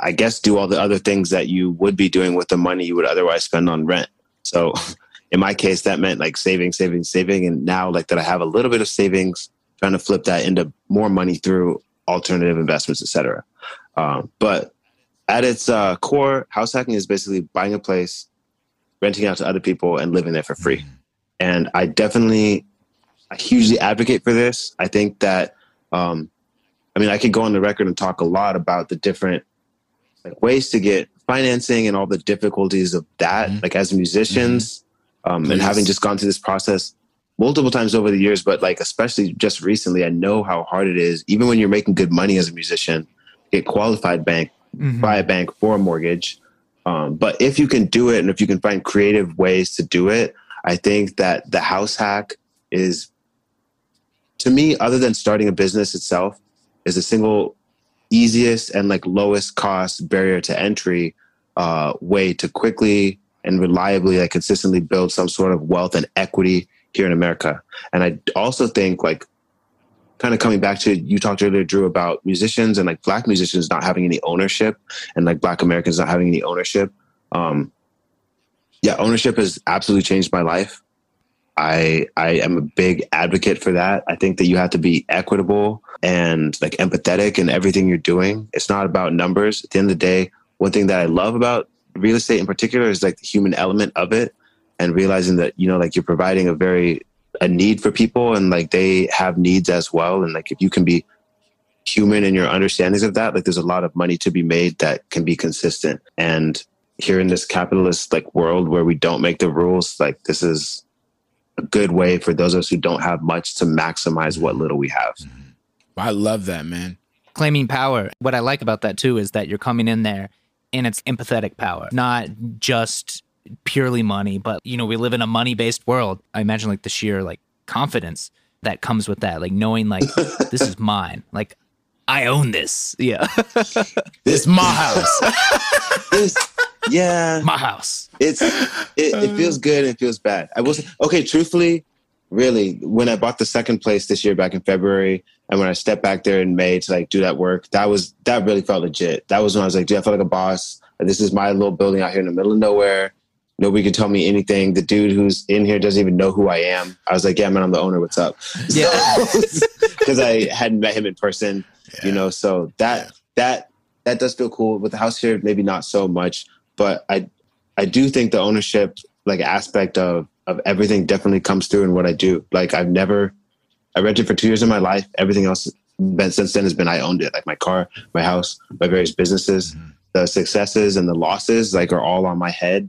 I guess, do all the other things that you would be doing with the money you would otherwise spend on rent. So in my case, that meant like saving, saving, saving. And now, like that, I have a little bit of savings, trying to flip that into more money through alternative investments, etc. Um, but at its uh, core, house hacking is basically buying a place, renting out to other people, and living there for free. And I definitely, I hugely advocate for this. I think that, um, I mean, I could go on the record and talk a lot about the different like ways to get financing and all the difficulties of that. Mm-hmm. Like as musicians, um, and having just gone through this process multiple times over the years, but like especially just recently, I know how hard it is, even when you're making good money as a musician, get qualified bank mm-hmm. by a bank for a mortgage. Um, but if you can do it and if you can find creative ways to do it, I think that the house hack is, to me, other than starting a business itself, is the single easiest and like lowest cost barrier to entry uh, way to quickly and reliably, like consistently build some sort of wealth and equity here in America. And I also think like kind of coming back to you talked earlier, Drew, about musicians and like black musicians not having any ownership and like black Americans not having any ownership. Um, yeah, ownership has absolutely changed my life. I I am a big advocate for that. I think that you have to be equitable and like empathetic in everything you're doing. It's not about numbers. At the end of the day, one thing that I love about real estate in particular is like the human element of it and realizing that you know like you're providing a very a need for people and like they have needs as well. And like if you can be human in your understandings of that like there's a lot of money to be made that can be consistent. And here in this capitalist like world where we don't make the rules like this is a good way for those of us who don't have much to maximize what mm-hmm. little we have. Mm-hmm. I love that man. Claiming power. What i like about that too is that you're coming in there and it's empathetic power, not just purely money, but you know, we live in a money-based world. I imagine like the sheer like confidence that comes with that, like knowing like this is mine. Like I own this. Yeah. this my house. this, yeah. My house. It's it, it feels good and it feels bad. I was okay, truthfully, really, when I bought the second place this year back in February, and when I stepped back there in May to like do that work, that was that really felt legit. That was when I was like, dude, I felt like a boss. This is my little building out here in the middle of nowhere. Nobody can tell me anything. The dude who's in here doesn't even know who I am. I was like, yeah, man, I'm the owner. What's up? Yeah, because I hadn't met him in person. Yeah. You know, so that yeah. that that does feel cool. With the house here, maybe not so much, but I I do think the ownership like aspect of of everything definitely comes through in what I do. Like I've never I rented for two years of my life. Everything else been, since then has been I owned it, like my car, my house, my various businesses. Mm-hmm. The successes and the losses like are all on my head.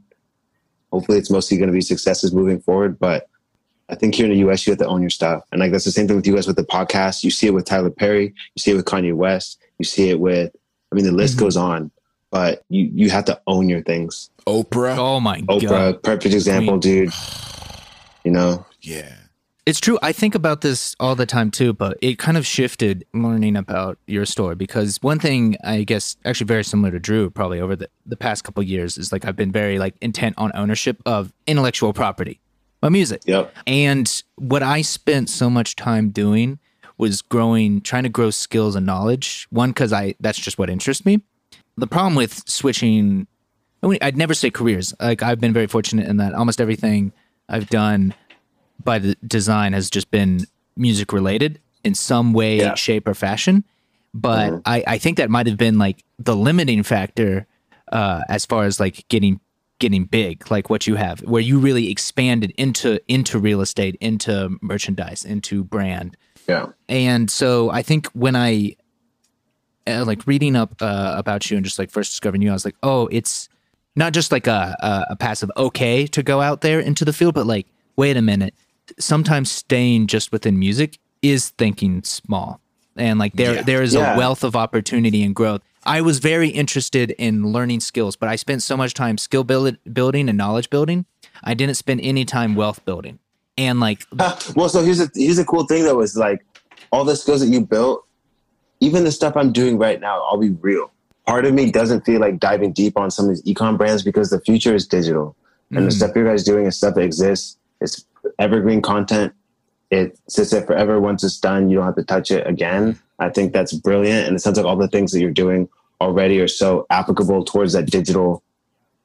Hopefully, it's mostly going to be successes moving forward. But I think here in the U.S., you have to own your stuff, and like that's the same thing with you guys with the podcast. You see it with Tyler Perry, you see it with Kanye West, you see it with. I mean, the list mm-hmm. goes on, but you you have to own your things. Oprah. Oh my Oprah, god. Oprah, perfect example, dude. You know. Yeah. It's true. I think about this all the time too, but it kind of shifted learning about your story because one thing I guess actually very similar to Drew probably over the, the past couple years is like I've been very like intent on ownership of intellectual property, my music. Yep. And what I spent so much time doing was growing, trying to grow skills and knowledge. One, because I that's just what interests me. The problem with switching, I'd never say careers. Like I've been very fortunate in that almost everything I've done by the design has just been music related in some way, yeah. shape, or fashion. But mm-hmm. I, I think that might have been like the limiting factor uh, as far as like getting getting big, like what you have, where you really expanded into into real estate, into merchandise, into brand. Yeah. And so I think when I uh, like reading up uh, about you and just like first discovering you, I was like, oh, it's not just like a, a, a passive okay to go out there into the field, but like, wait a minute, sometimes staying just within music is thinking small and like there yeah. there is yeah. a wealth of opportunity and growth i was very interested in learning skills but i spent so much time skill build, building and knowledge building i didn't spend any time wealth building And like, well, so here's a here's a cool thing though is like all the skills that you built, even the stuff I'm doing right now. I'll be real. Part of me doesn't feel like diving deep on some of these ecom brands because the future is digital, and the Mhm. stuff you guys doing is stuff that exists. It's evergreen content. It sits there forever. Once it's done, you don't have to touch it again. I think that's brilliant, and it sounds like all the things that you're doing already are so applicable towards that digital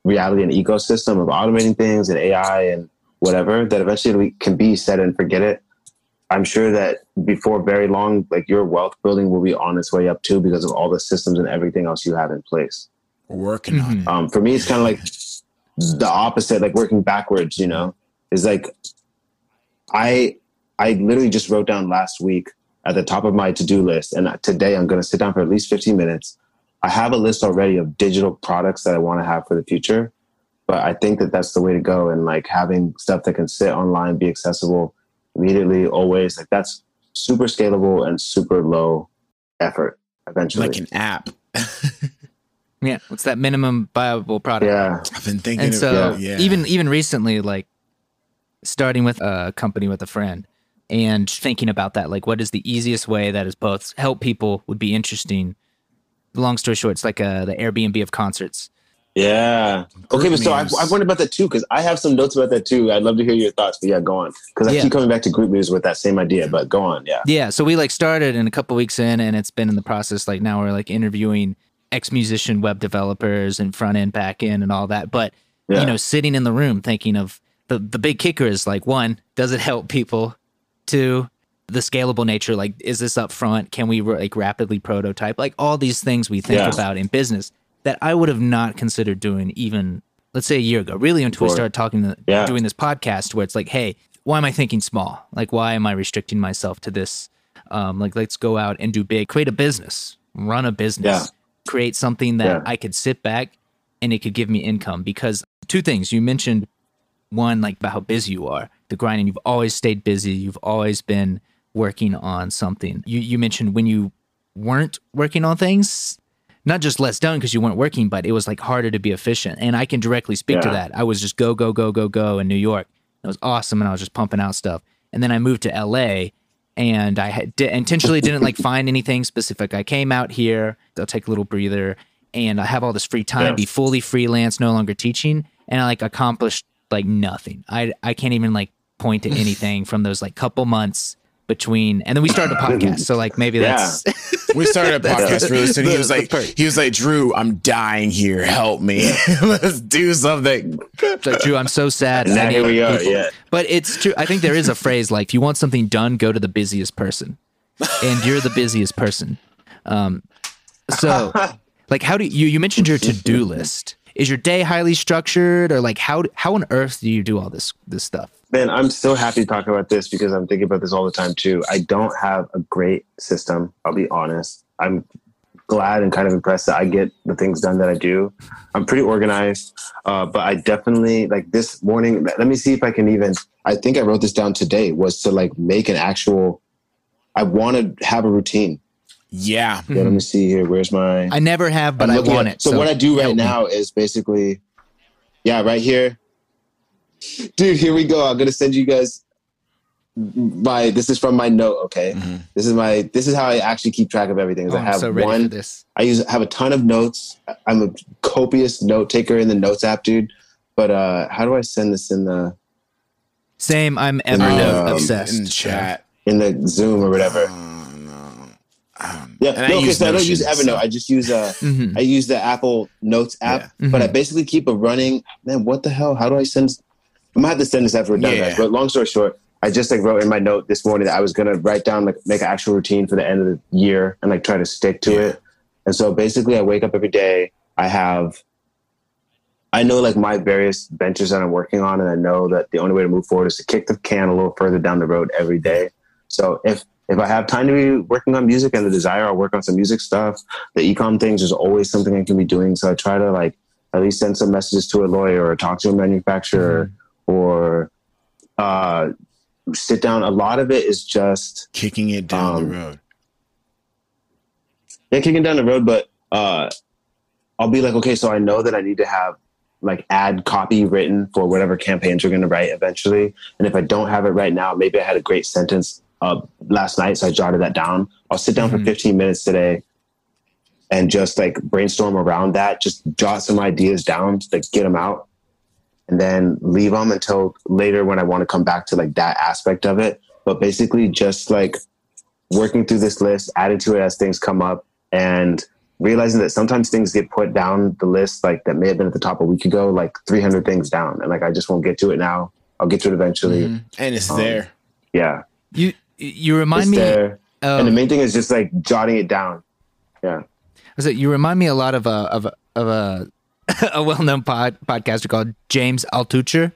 reality and ecosystem of automating things and AI and whatever that eventually we can be set and forget it. I'm sure that before very long, like your wealth building will be on its way up too because of all the systems and everything else you have in place. Working on it. Um, for me, it's kind of like the opposite, like working backwards. You know, is like I I literally just wrote down last week at the top of my to do list, and today I'm going to sit down for at least 15 minutes. I have a list already of digital products that I want to have for the future, but I think that that's the way to go. And like having stuff that can sit online, be accessible immediately, always like that's super scalable and super low effort. Eventually, like an app. yeah, what's that minimum viable product? yeah. I've been thinking and of so it. Yeah. even even recently like starting with a company with a friend and thinking about that like what is the easiest way that is both help people would be interesting long story short it's like uh, the airbnb of concerts Yeah. Okay, but so I've, I've wondered about that too because I have some notes about that too. I'd love to hear your thoughts. But yeah, go on because I Yeah. keep coming back to group news with that same idea. But go on. Yeah. yeah so we like started and a couple weeks in and it's been in the process like now we're like interviewing ex-musician web developers and front end back end and all that but Yeah. you know sitting in the room thinking of the the big kicker is like one does it help people two the scalable nature like is this up front can we like rapidly prototype like all these things we think Yeah. about in business that i would have not considered doing even let's say a year ago. Really until we started talking to, Yeah. doing this podcast where it's like hey why am i thinking small? Like why am i restricting myself to this? Um, like let's go out and do big create a business run a business Yeah. create something that Yeah. i could sit back and it could give me income. Because two things you mentioned one like about how busy you are the grinding. You've always stayed busy. You've always been working on something. You you mentioned when you weren't working on things not just less done because you weren't working but it was like harder to be efficient. And i can directly speak to that. I was just go go go go go in new york. It was awesome and i was just pumping out stuff. And then i moved to la and i had, di- intentionally didn't like find anything specific. I came out here i'll take a little breather and i have all this free time Yeah. be fully freelance no longer teaching and i like accomplished like nothing. I i can't even like point to anything from those like couple months between and then we started a podcast so like maybe Yeah. that's we started a podcast really soon he was like, he was like, Drew, I'm dying here. Help me. Let's do something. So, Drew, I'm so sad. And now here we are. people- Yeah. But it's true. I think there is a phrase like, if you want something done, go to the busiest person. And you're the busiest person. Um, so, like, how do you, you mentioned your to do list. Is your day highly structured or like how, how on earth do you do all this, this stuff? Man, I'm so happy to talk about this because I'm thinking about this all the time too. I don't have a great system. I'll be honest. I'm glad and kind of impressed that I get the things done that I do. I'm pretty organized, uh, but I definitely like this morning. Let me see if I can even. I think I wrote this down today. Was to like make an actual. I want to have a routine. Yeah. Yeah, let me see here. Where's my? I never have, but I'm I looking want at- it. So, what I do right help me. now is basically, yeah, right here, dude. Here we go. I'm gonna send you guys my. This is from my note. Okay, Mhm. this is my. This is how I actually keep track of everything. Is Oh, I I'm have so ready for one. this. I use have a ton of notes. I'm a copious note taker in the notes app, dude. But uh how do I send this in the Same. I'm Um, Evernote in obsessed. the chat. in the Zoom or whatever? Um, Yeah, and no, okay, so I don't use Evernote. I just use uh Mhm. I use the Apple Notes app, Yeah. but I basically keep a running. Man, what the hell? How do I send? I'm gonna have to send this after we're done, Yeah. But long story short, I just like wrote in my note this morning that I was gonna write down like make an actual routine for the end of the year and like try to stick to Yeah. it. And so basically, I wake up every day. I have. I know like my various ventures that I'm working on, and I know that the only way to move forward is to kick the can a little further down the road every day. So if if I have time to be working on music and the desire, I'll work on some music stuff. The ecom things, there's always something I can be doing. So I try to like at least send some messages to a lawyer or talk to a manufacturer or uh, sit down. A lot of it is just Kicking it down Um, the road. yeah, kicking down the road, but uh, I'll be like, okay, so I know that I need to have like ad copy written for whatever campaigns we're going to write eventually. And if I don't have it right now, maybe I had a great sentence uh, last night, so I jotted that down. I'll sit down Mhm. for 15 minutes today and just like brainstorm around that. Just jot some ideas down, like get them out, and then leave them until later when I want to come back to like that aspect of it. But basically, just like working through this list, adding to it as things come up, and realizing that sometimes things get put down the list like that may have been at the top a week ago, like 300 things down, and like I just won't get to it now. I'll get to it eventually. Mhm. And it's Um, there. Yeah, You you remind it's me there. of and the main thing is just like jotting it down. Yeah. was it you remind me a lot of a of a of a, a well known pod, podcaster called James Altucher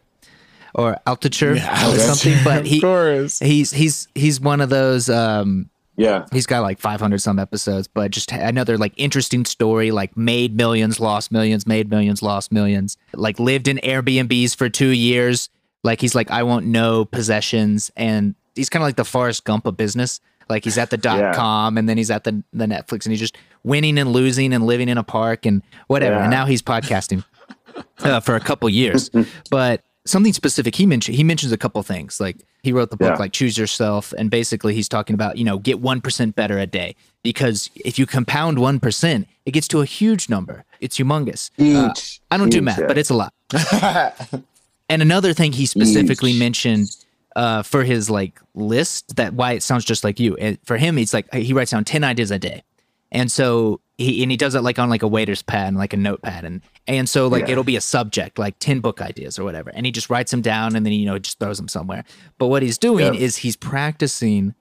or Altucher Yeah, or something. But of he course. he's he's he's one of those um Yeah. he's got like 500 some episodes but just another like interesting story like made millions lost millions made millions lost millions like lived in airbnbs for two years like he's like i want no possessions and he's kind of like the forrest gump of business like he's at the dot Yeah. com and then he's at the, the netflix and he's just winning and losing and living in a park and whatever and now he's podcasting uh, for a couple years but something specific he mentioned he mentions a couple things like he wrote the book Yeah. like choose yourself and basically he's talking about you know get 1% better a day because if you compound 1% it gets to a huge number it's humongous Huge. Uh, i don't do math yeah. but it's a lot and another thing he specifically Huge. mentioned uh, for his like list that why it sounds just like you and for him it's like he writes down 10 ideas a day and so he and he does it like on like a waiter's pad and like a notepad and and so like Yeah. it'll be a subject like 10 book ideas or whatever and he just writes them down and then you know just throws them somewhere but what he's doing Yeah. is he's practicing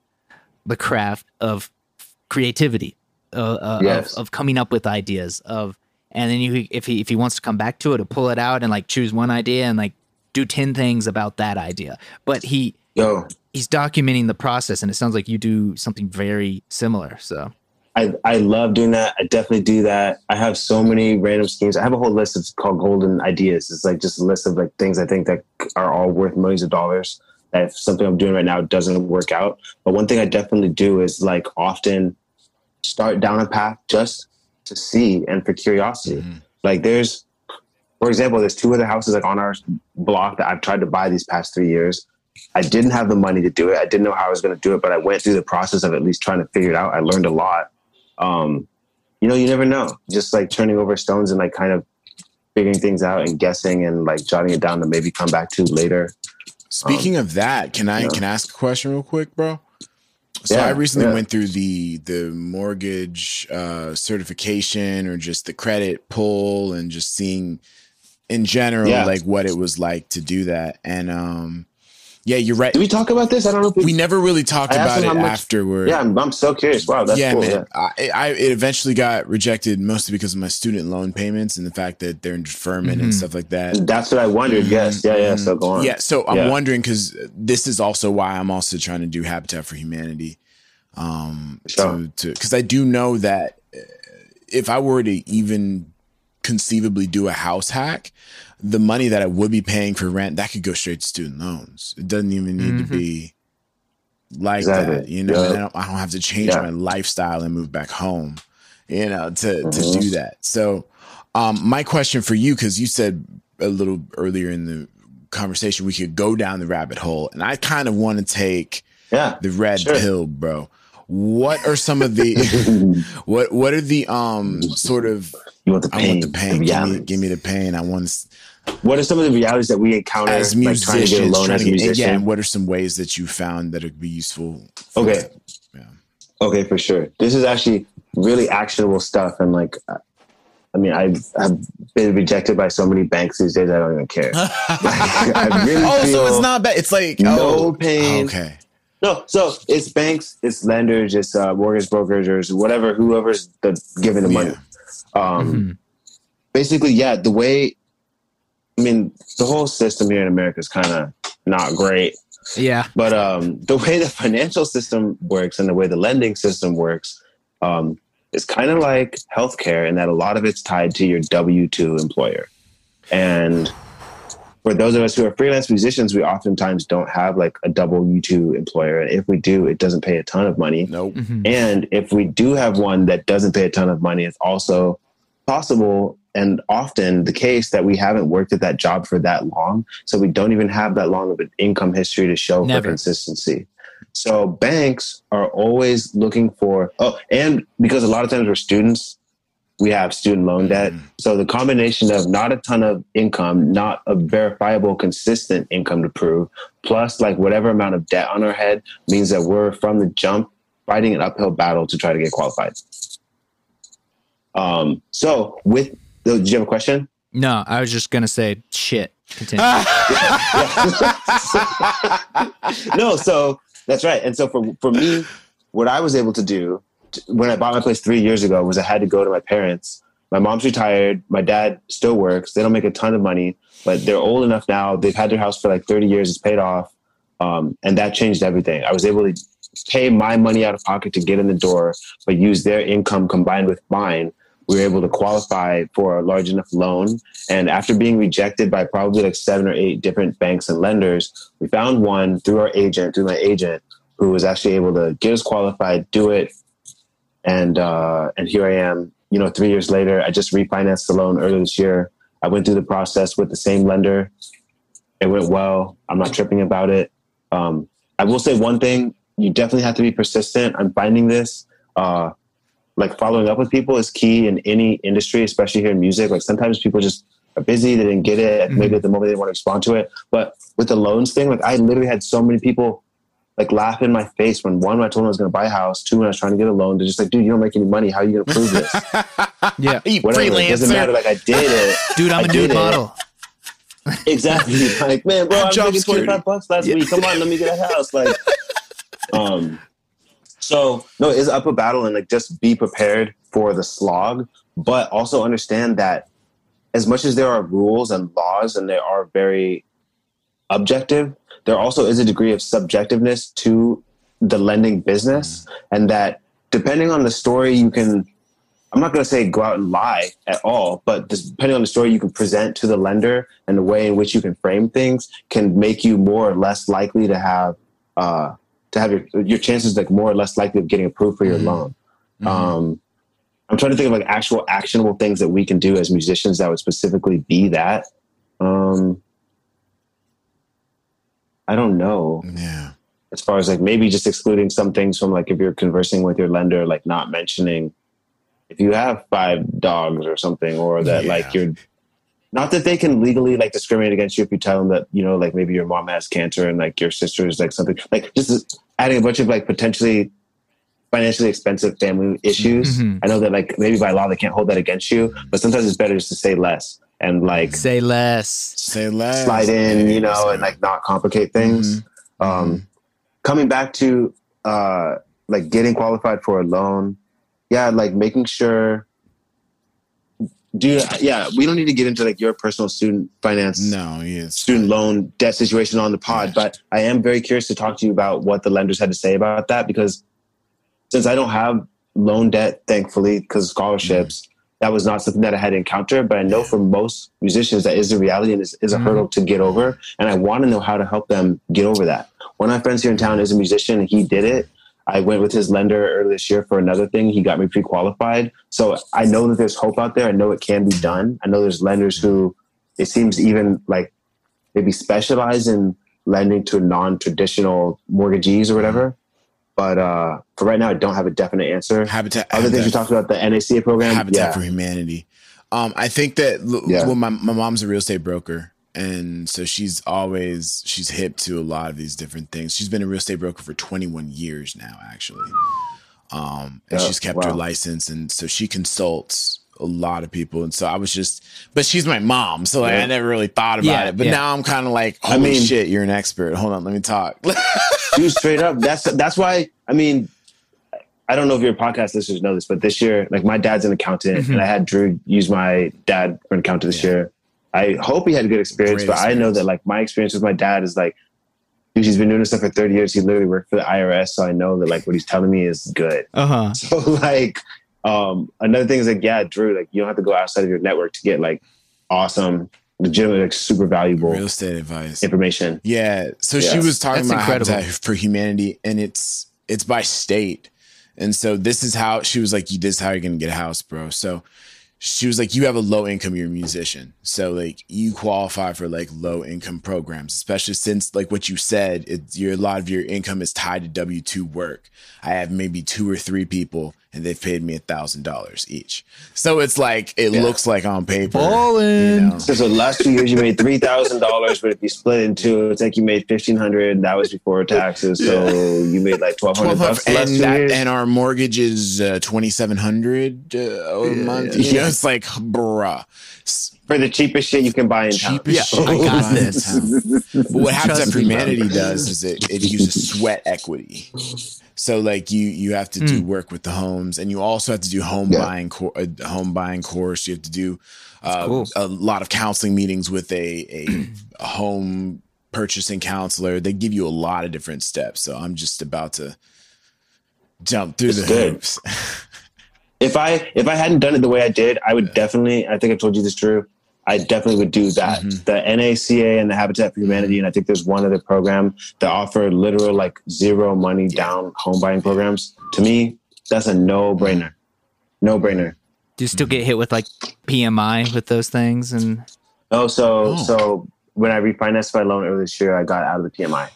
the craft of creativity uh, uh, Yes. of, of coming up with ideas of and then you if he if he wants to come back to it to pull it out and like choose one idea and like do 10 things about that idea but he Yo, he's documenting the process and it sounds like you do something very similar so I, I love doing that. I definitely do that. I have so many random schemes. I have a whole list of called golden ideas. It's like just a list of like things I think that are all worth millions of dollars. That if something I'm doing right now doesn't work out. But one thing I definitely do is like often start down a path just to see and for curiosity. Mm-hmm. Like there's, for example, there's two other houses like on our block that I've tried to buy these past three years. I didn't have the money to do it. I didn't know how I was going to do it, but I went through the process of at least trying to figure it out. I learned a lot. Um, you know, you never know. Just like turning over stones and like kind of figuring things out and guessing and like jotting it down to maybe come back to later. Speaking of that, can I yeah. can I ask a question real quick, bro? So Yeah, I recently yeah. went through the the mortgage uh, certification or just the credit pull and just seeing in general Yeah. like what it was like to do that. And um yeah, you're right. Did we talk about this? I don't know if we, We never really talked about it much- afterward. Yeah, I'm, I'm so curious. Wow, that's yeah, cool. man. Yeah. I, I it eventually got rejected mostly because of my student loan payments and the fact that they're in deferment and Mhm. stuff like that. That's what I wondered. Yes. Yeah, yeah. So go on. Mm-hmm. Yeah, so I'm Yeah. wondering because this is also why I'm also trying to do Habitat for Humanity. Um, Sure. to because I do know that uh, if I were to even conceivably do a house hack, the money that I would be paying for rent that could go straight to student loans. It doesn't even need to Mhm. be like Exactly. that, you know. Yeah. And I, don't, I don't have to change Yeah. my lifestyle and move back home, you know, to to Mhm. do that. So, um, my question for you, because you said a little earlier in the conversation we could go down the rabbit hole, and I kind of want to take Yeah. the red Sure. pill, bro. What are some of the what what are the um sort of You want the I pain. want the pain. give, me, give me the pain. I want What are some of the realities that we encounter as like trying to get a loan trying as a musician? yeah. and What are some ways that you found that would be useful? for Okay. Yeah. Okay, for sure. This is actually really actionable stuff, and like, I mean, I've I've been rejected by so many banks these days. I don't even care. I really oh, so it's not bad. It's like no oh, pain. Okay. No, so it's banks, it's lenders, it's uh, mortgage brokers, or whatever, whoever's the, giving the money. Um, Mhm. Basically, yeah, the way, I mean, the whole system here in America is kind of not great. yeah But um, the way the financial system works and the way the lending system works um, is kind of like healthcare in that a lot of it's tied to your W 2 employer. And for those of us who are freelance musicians, we oftentimes don't have like a W 2 employer. And if we do, it doesn't pay a ton of money. Nope. Mhm. And if we do have one that doesn't pay a ton of money, it's also possible and often the case that we haven't worked at that job for that long. So we don't even have that long of an income history to show Never. for consistency. So banks are always looking for, oh, and because a lot of times we're students, we have student loan debt. So the combination of not a ton of income, not a verifiable, consistent income to prove, plus like whatever amount of debt on our head means that we're from the jump fighting an uphill battle to try to get qualified. Um, so with the, did you have a question? No, I was just gonna say shit. Continue. no, so that's right. And so for for me, what I was able to do when I bought my place three years ago was I had to go to my parents. My mom's retired. My dad still works. They don't make a ton of money, but they're old enough now. They've had their house for like 30 years. It's paid off. Um, and that changed everything. I was able to pay my money out of pocket to get in the door, but use their income combined with mine. We were able to qualify for a large enough loan. And after being rejected by probably like seven or eight different banks and lenders, we found one through our agent, through my agent, who was actually able to get us qualified, do it. And uh, and here I am, you know, three years later. I just refinanced the loan earlier this year. I went through the process with the same lender. It went well. I'm not tripping about it. Um, I will say one thing: you definitely have to be persistent. I'm finding this. Uh, like following up with people is key in any industry, especially here in music. Like sometimes people just are busy, they didn't get it, maybe at the moment they didn't want to respond to it. But with the loans thing, like I literally had so many people like laugh in my face when one, when I told him I was going to buy a house, two, when I was trying to get a loan, they're just like, dude, you don't make any money. How are you going to prove this? yeah, You Whatever. It doesn't matter. Like I did it. dude, I'm I a nude did it. model. exactly. Like, man, bro, I'm Job making 25 bucks last week. Come on, let me get a house. Like, um, so no, it's up a battle and like just be prepared for the slog, but also understand that as much as there are rules and laws and they are very objective, there also is a degree of subjectiveness to the lending business, and that depending on the story, you can. I'm not going to say go out and lie at all, but depending on the story you can present to the lender and the way in which you can frame things can make you more or less likely to have uh, to have your your chances like more or less likely of getting approved for your Mhm. loan. Um, I'm trying to think of like actual actionable things that we can do as musicians that would specifically be that. Um, I don't know Yeah. as far as like maybe just excluding some things from like if you're conversing with your lender, like not mentioning if you have five dogs or something, or that Yeah. like you're not that they can legally like discriminate against you if you tell them that you know like maybe your mom has cancer and like your sister is like something like just adding a bunch of like potentially financially expensive family issues. Mhm. I know that like maybe by law they can't hold that against you, but sometimes it's better just to say less and like Say less. Say less. slide in, you know, and like not complicate things. Um, coming back to uh, like getting qualified for a loan, yeah, like making sure. Do you, yeah, we don't need to get into like your personal student finance, No, yes. student loan debt situation on the pod, Yes. but I am very curious to talk to you about what the lenders had to say about that because since I don't have loan debt, thankfully, because of scholarships, that was not something that I had encountered. But I know for most musicians, that is the reality and is, is a Mhm. hurdle to get over. And I want to know how to help them get over that. One of my friends here in town is a musician and he did it. I went with his lender earlier this year for another thing. He got me pre qualified. So I know that there's hope out there. I know it can be done. I know there's lenders who it seems even like maybe specialize in lending to non traditional mortgagees or whatever. But uh, for right now, I don't have a definite answer. Habitat. Other things Habitat- you talked about, the NACA program. Habitat yeah. for Humanity. Um, I think that Yeah. well, my my mom's a real estate broker, and so she's always she's hip to a lot of these different things. She's been a real estate broker for 21 years now, actually. Um, and Oh, she's kept her license, and so she consults a lot of people. And so I was just, but she's my mom, so like, I never really thought about Yeah, it. But yeah. now I'm kind of like, I holy mean- shit, you're an expert. Hold on, let me talk. Dude, straight up. That's that's why. I mean, I don't know if your podcast listeners know this, but this year, like my dad's an accountant, Mhm. and I had Drew use my dad for an accountant this Yeah. year. I hope he had a good experience, Great but I know that like my experience with my dad is like, dude, he's been doing this stuff for thirty years. He literally worked for the IRS, so I know that like what he's telling me is good. Uh huh. So like, um, another thing is like, yeah, Drew, like you don't have to go outside of your network to get like awesome, legitimately like super valuable real estate advice. information. Yeah. So she was talking That's about incredible. Habitat for Humanity, and it's it's by state. And so this is how she was like, "You this is how you're gonna get a house, bro." So she was like, you have a low income, you're a musician. So like you qualify for like low income programs, especially since like what you said, it's your a lot of your income is tied to W two work. I have maybe two or three people and they've paid me a thousand dollars each. So it's like it yeah. looks like on paper. Ballin'. You know? So, so the last two years you made three thousand dollars, but if you split it in two, it's like you made fifteen hundred. That was before taxes, so yeah. you made like twelve hundred bucks. And, that, and our mortgage is uh, twenty seven hundred uh, a yeah, month. Yeah, yeah. It's like bruh. For the cheapest shit you can buy in cheapest town. Yeah, I got this. but what Habitat for Humanity does is it, it uses sweat equity. So like you you have to do mm. work with the homes, and you also have to do home yeah. buying co- a home buying course. You have to do uh, cool. a lot of counseling meetings with a, a, a home purchasing counselor. They give you a lot of different steps. So I'm just about to jump through it's the good. hoops. if I if I hadn't done it the way I did, I would yeah. definitely. I think I told you this, Drew. I definitely would do that. Mm-hmm. The NACA and the Habitat for Humanity, and I think there's one other program that offer literal like zero money down home buying programs. To me, that's a no brainer. No brainer. Do you still get hit with like PMI with those things? And oh, so oh. so when I refinanced my loan earlier this year, I got out of the PMI.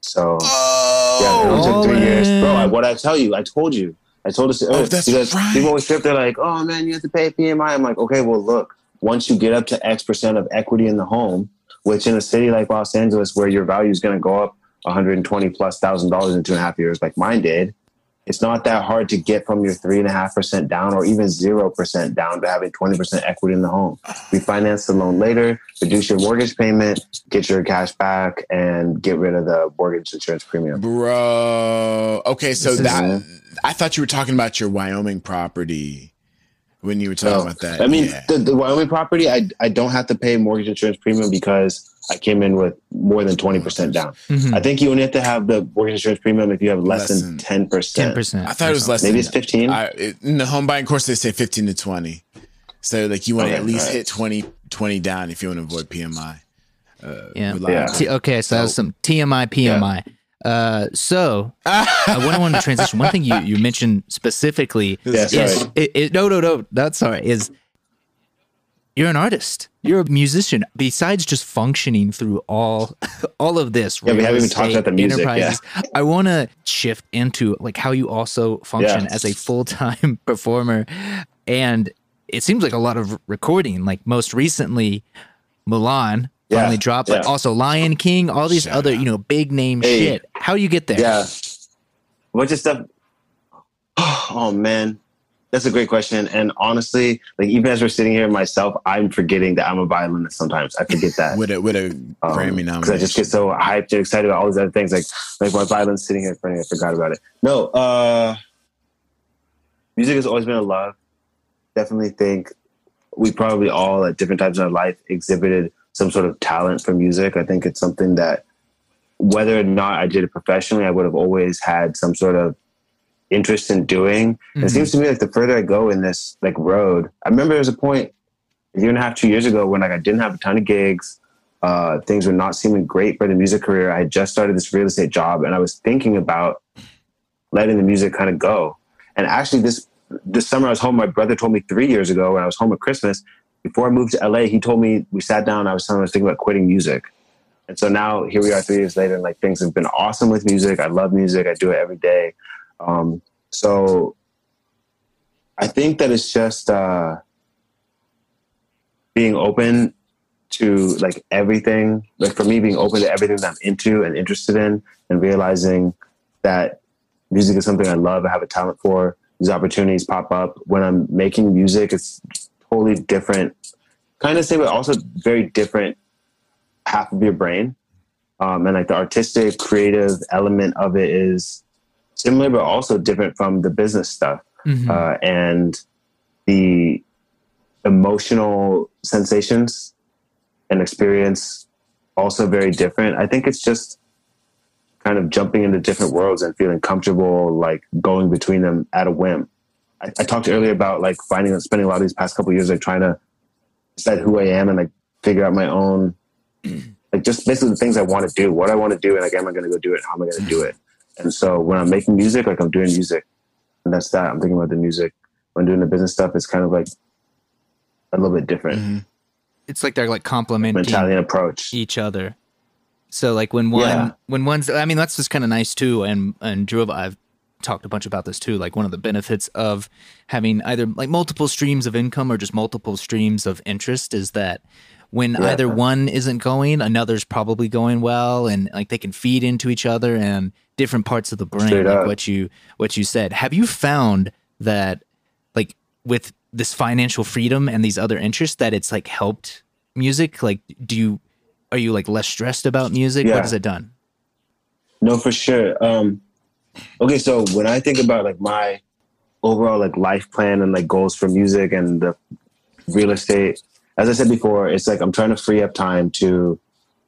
So oh, yeah, it took three years, bro. I, what I tell you, I told you. I told us oh, that's because right. people always trip. They're like, "Oh man, you have to pay PMI." I'm like, "Okay, well, look, once you get up to X percent of equity in the home, which in a city like Los Angeles, where your value is going to go up 120 plus thousand dollars in two and a half years, like mine did, it's not that hard to get from your three and a half percent down or even zero percent down to having 20 percent equity in the home. Refinance the loan later, reduce your mortgage payment, get your cash back, and get rid of the mortgage insurance premium. Bro, okay, so that I thought you were talking about your Wyoming property when you were talking about that. I mean, yeah. the, the Wyoming property, I I don't have to pay mortgage insurance premium because I came in with more than twenty percent down. Mm-hmm. I think you only have to have the mortgage insurance premium if you have less, less than ten percent. Ten percent. I thought it was less. Maybe than, it's fifteen. in the home buying course, they say fifteen to twenty. So like you want to at least right. hit 20, 20 down if you want to avoid PMI. Uh, yeah. yeah. T- okay, so, so that was some TMI, PMI. Yeah. Uh, so uh, when I wanted to transition, one thing you, you mentioned specifically yeah, is it, it, no, no, no, that's sorry. Is you're an artist, you're a musician. Besides just functioning through all all of this, yeah, we haven't even talked about the music. Yeah. I want to shift into like how you also function yeah. as a full time performer, and it seems like a lot of recording. Like most recently, Mulan yeah, finally dropped, but also Lion King, all these Shout other, out. you know, big name hey, shit. How do you get there? Yeah. A bunch of stuff. Oh man. That's a great question. And honestly, like even as we're sitting here myself, I'm forgetting that I'm a violinist sometimes. I forget that. with a with a um, Grammy nomination. Because I just get so hyped and excited about all these other things. Like like my violin's sitting here in front of me, I forgot about it. No, uh music has always been a love. Definitely think we probably all at different times in our life exhibited some sort of talent for music. I think it's something that whether or not I did it professionally, I would have always had some sort of interest in doing. Mm-hmm. It seems to me like the further I go in this like road, I remember there was a point a year and a half, two years ago when like I didn't have a ton of gigs. Uh, things were not seeming great for the music career. I had just started this real estate job and I was thinking about letting the music kind of go. And actually this this summer I was home. My brother told me three years ago when I was home at Christmas before I moved to LA, he told me we sat down. I was telling him I was thinking about quitting music, and so now here we are, three years later, and like things have been awesome with music. I love music. I do it every day. Um, so I think that it's just uh, being open to like everything. Like for me, being open to everything that I'm into and interested in, and realizing that music is something I love. I have a talent for. These opportunities pop up when I'm making music. It's totally different, kind of same, but also very different half of your brain. Um, and like the artistic, creative element of it is similar, but also different from the business stuff. Mm-hmm. Uh, and the emotional sensations and experience also very different. I think it's just kind of jumping into different worlds and feeling comfortable, like going between them at a whim. I, I, talked earlier about like finding spending a lot of these past couple years like trying to set who I am and like figure out my own like just basically the things I want to do, what I want to do, and like am I going to go do it? How am I going to do it? And so when I'm making music, like I'm doing music, and that's that. I'm thinking about the music. When doing the business stuff, it's kind of like a little bit different Mhm. It's like they're like complementing mentality and approach. each other. So like when one Yeah. when one's I mean that's just kind of nice too and and Drew I've talked a bunch about this too like one of the benefits of having either like multiple streams of income or just multiple streams of interest is that when Yeah. either one isn't going another's probably going well and like they can feed into each other and different parts of the brain Straight like up. what you what you said have you found that like with this financial freedom and these other interests that it's like helped music like do you are you like less stressed about music Yeah. what has it done No, for sure. Um, okay, so when I think about like my overall like life plan and like goals for music and the real estate, as I said before, it's like I'm trying to free up time to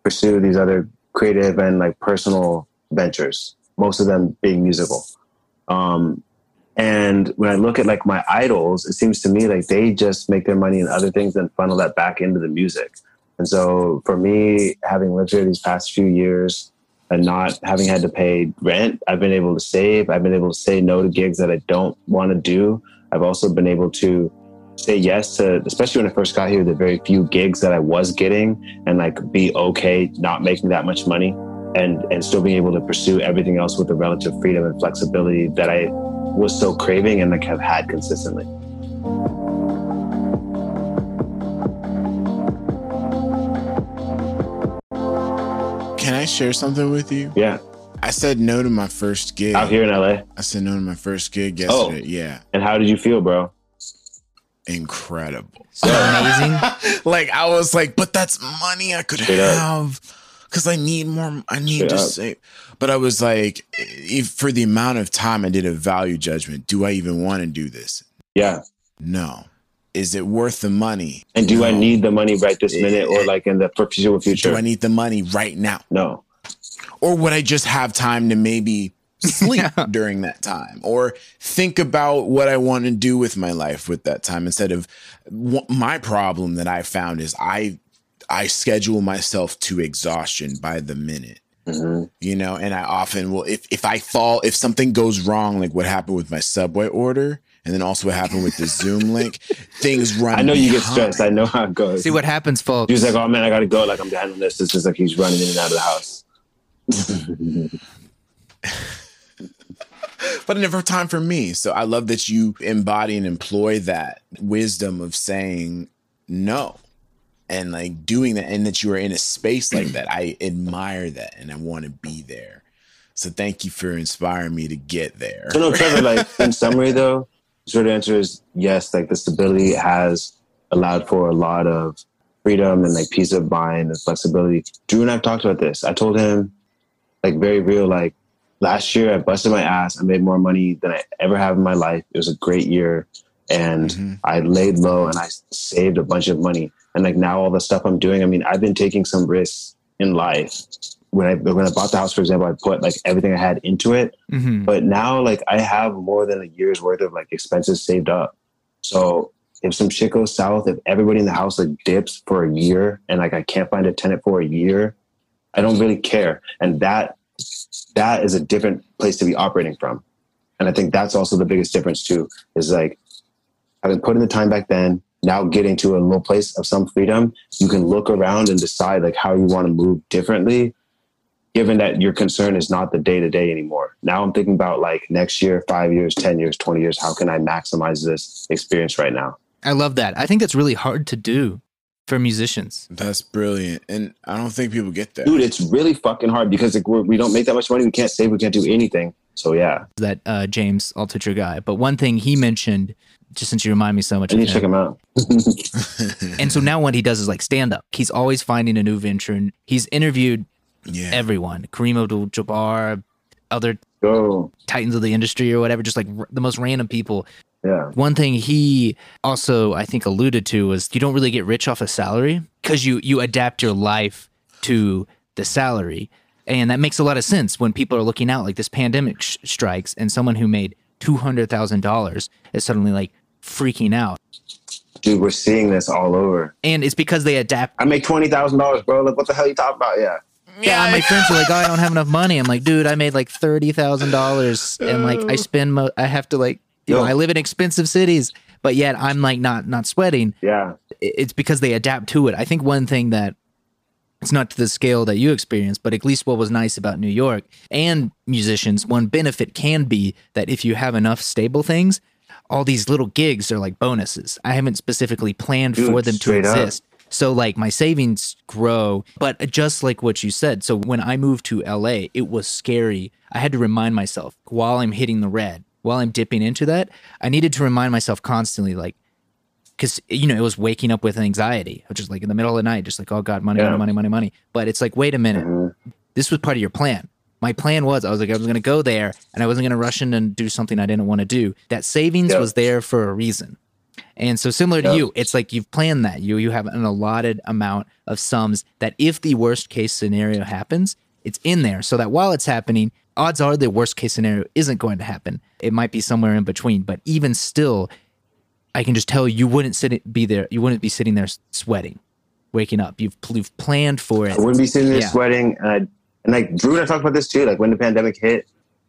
pursue these other creative and like personal ventures. Most of them being musical. Um, and when I look at like my idols, it seems to me like they just make their money in other things and funnel that back into the music. And so for me, having lived here these past few years, and not having had to pay rent. I've been able to save. I've been able to say no to gigs that I don't want to do. I've also been able to say yes to, especially when I first got here, the very few gigs that I was getting and like be okay not making that much money and, and still being able to pursue everything else with the relative freedom and flexibility that I was so craving and like have had consistently. Can I share something with you? Yeah. I said no to my first gig. Out here in LA. I said no to my first gig Oh. yesterday. Yeah. And how did you feel, bro? Incredible. so amazing like I was like, but that's money I could Straight up. have because I need more. I need Straight to up. save. But I was like, if for the amount of time I did a value judgment, do I even want to do this? Yeah. No. Is it worth the money? And do I need the money right this minute or like in the foreseeable future? Do I need the money right now? no. or would I just have time to maybe sleep during that time or think about what I want to do with my life with that time instead of wh- my problem that I found is I I schedule myself to exhaustion by the minute hmm you know and I often will if if I fall if something goes wrong like what happened with my subway order and then also what happened with the Zoom link things run I know you get behind. stressed. I know how it goes. see what happens folks He was like, "Oh man, I gotta go. Like I'm handling this." It's just like he's running in and out of the house. but I never have time for me. So I love that you embody and employ that wisdom of saying no and like doing that and that you are in a space like that. I admire that and I want to be there. So thank you for inspiring me to get there. So no, Trevor. Like in summary, though, short answer is yes. Like the stability has allowed for a lot of freedom and like peace of mind and flexibility. Drew and I've talked about this. I told him, like very real, like last year I busted my ass. I made more money than I ever have in my life. It was a great year, and Mhm. I laid low and I saved a bunch of money. And like now, all the stuff I'm doing. I mean, I've been taking some risks in life. When I when I bought the house, for example, I put like everything I had into it Mhm. but now like I have more than a year's worth of like expenses saved up. So if some shit goes south, if everybody in the house like dips for a year and like I can't find a tenant for a year, I don't really care. And that that is a different place to be operating from. And I think that's also the biggest difference too, is like having put in the time back then, now getting to a little place of some freedom, you can look around and decide like how you want to move differently given that your concern is not the day to day anymore. Now I'm thinking about like next year, five years, 10 years, 20 years. How can I maximize this experience right now? i love that i think that's really hard to do for musicians That's brilliant. And I don't think people get that. Dude, it's really fucking hard because like, we're, we don't make that much money. We can't save. We can't do anything. So yeah, that uh, james altucher guy but one thing he mentioned just since you remind me so much I of need to check him, him out. and so now what he does is like stand up he's always finding a new venture and he's interviewed yeah. everyone kareem abdul-jabbar other Go. titans of the industry or whatever just like r- the most random people Yeah. one thing he also i think alluded to was you don't really get rich off a salary because you you adapt your life to the salary and that makes a lot of sense when people are looking out like this pandemic sh- strikes and someone who made $200000 is suddenly like freaking out Dude, we're seeing this all over. and it's because they adapt I make $20,000, bro. Like, what the hell you talking about? Yeah. yeah, my friends are like, "Oh, I don't have enough money." I'm like, "Dude, I made like thirty thousand dollars, and like I oh. spend, mo- I have to like, you know, I live in expensive cities, but yet I'm like not not sweating. Yeah. It's because they adapt to it. I think one thing that it's not to the scale that you experienced, but at least what was nice about New York and musicians, one benefit can be that if you have enough stable things, all these little gigs are like bonuses. I haven't specifically planned Dude, for them to straight up. exist. So like my savings grow, but just like what you said. So when I moved to LA, it was scary. I had to remind myself while I'm hitting the red, while I'm dipping into that, I needed to remind myself constantly like because you know it was waking up with anxiety, which is like in the middle of the night, just like oh god, money, Yeah. money, money, money, money. But it's like wait a minute, Mhm. this was part of your plan. My plan was I was like I was going to go there and I wasn't going to rush in and do something I didn't want to do. That savings Yeah. was there for a reason. And so similar to Yeah. you, it's like you've planned that. You you have an allotted amount of sums that if the worst case scenario happens, it's in there so that while it's happening, odds are the worst case scenario isn't going to happen. It might be somewhere in between, but even still I can just tell you, you wouldn't sit be there. You wouldn't be sitting there sweating, waking up. You've you've planned for it. I wouldn't be sitting there Yeah. sweating. And, I, and like Drew and I talked about this too. Like when the pandemic hit,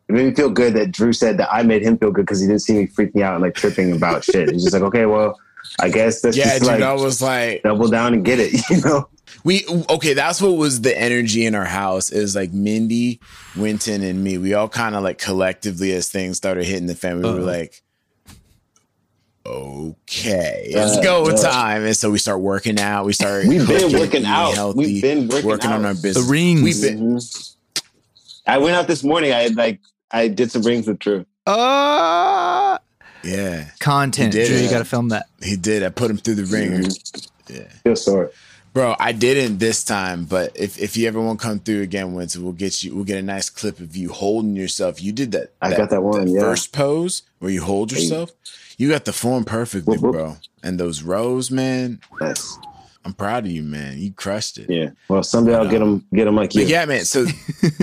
it made me feel good that Drew said that I made him feel good because he didn't see me freaking out and like tripping about shit. He's just like, okay, well, I guess that's Yeah, just dude, like I was like, double down and get it. You know? we okay. That's what was the energy in our house. Is like Mindy, Wynton, and me. We all kind of like collectively, as things started hitting the fan, we were Uh-huh. like, okay, it's Uh, go yeah. time. And so we start working out. We start. We've been cooking, working out. healthy, We've been working on out. our business. The rings. We've been. Mhm. I went out this morning. I like I did some rings with Drew. Uh, Yeah, content. You did Drew, you got to film that. he did. I put him through the ringer. Mm-hmm. Yeah. Feel sore. Bro, I didn't this time, but if, if you ever want to come through again, Wynton, we'll get you. We'll get a nice clip of you holding yourself. You did that. I got that one, yeah. first pose where you hold yourself. You got the form perfectly, Whoop, whoop. bro. And those rows, man. Nice. I'm proud of you, man. You crushed it. Yeah. Well, someday I'll get them. Get them like you. Yeah, man. So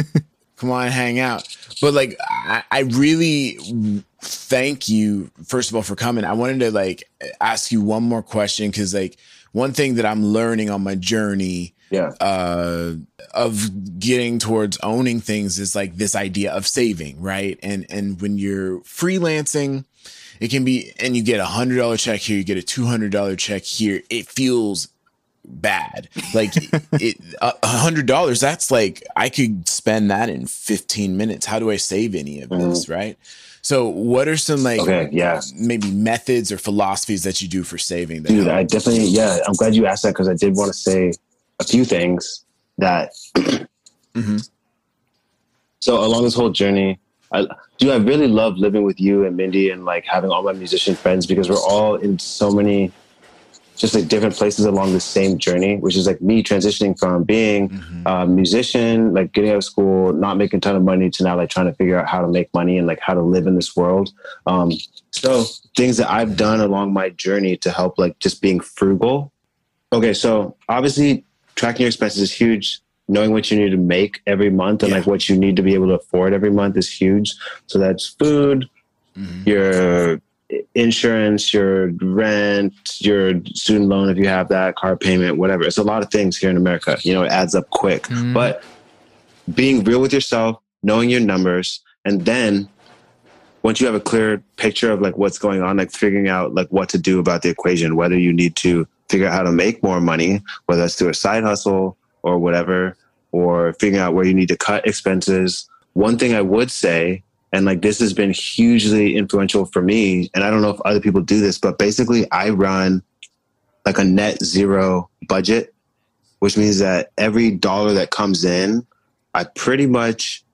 come on, hang out. But like, I, I really thank you first of all for coming. I wanted to like ask you one more question because like one thing that I'm learning on my journey Yeah. uh of getting towards owning things is like this idea of saving right and and when you're freelancing it can be and you get a hundred dollar check here you get a two hundred dollar check here it feels bad like it a hundred dollars that's like i could spend that in 15 minutes how do i save any of this right so what are some like Okay. Yeah. maybe methods or philosophies that you do for saving that Dude, help? I definitely, yeah, I'm glad you asked that because I did want to say a few things that. Mhm. So along this whole journey, I do. I really love living with you and Mindy and like having all my musician friends because we're all in so many, just like different places along the same journey. Which is like me transitioning from being Mhm. a musician, like getting out of school, not making a ton of money, to now like trying to figure out how to make money and like how to live in this world. Um, so things that I've done along my journey to help like just being frugal. Okay, so obviously tracking your expenses is huge. Knowing what you need to make every month and Yeah. like what you need to be able to afford every month is huge. So that's food, Mhm. your insurance, your rent, your student loan if you have that, car payment, whatever. It's a lot of things here in America. You know, it adds up quick. Mm. But being real with yourself, knowing your numbers, and then once you have a clear picture of like what's going on, like figuring out like what to do about the equation, whether you need to figure out how to make more money, whether that's through a side hustle or whatever, or figuring out where you need to cut expenses. One thing I would say, and like this has been hugely influential for me, and I don't know if other people do this, but basically I run like a net zero budget, which means that every dollar that comes in, I pretty much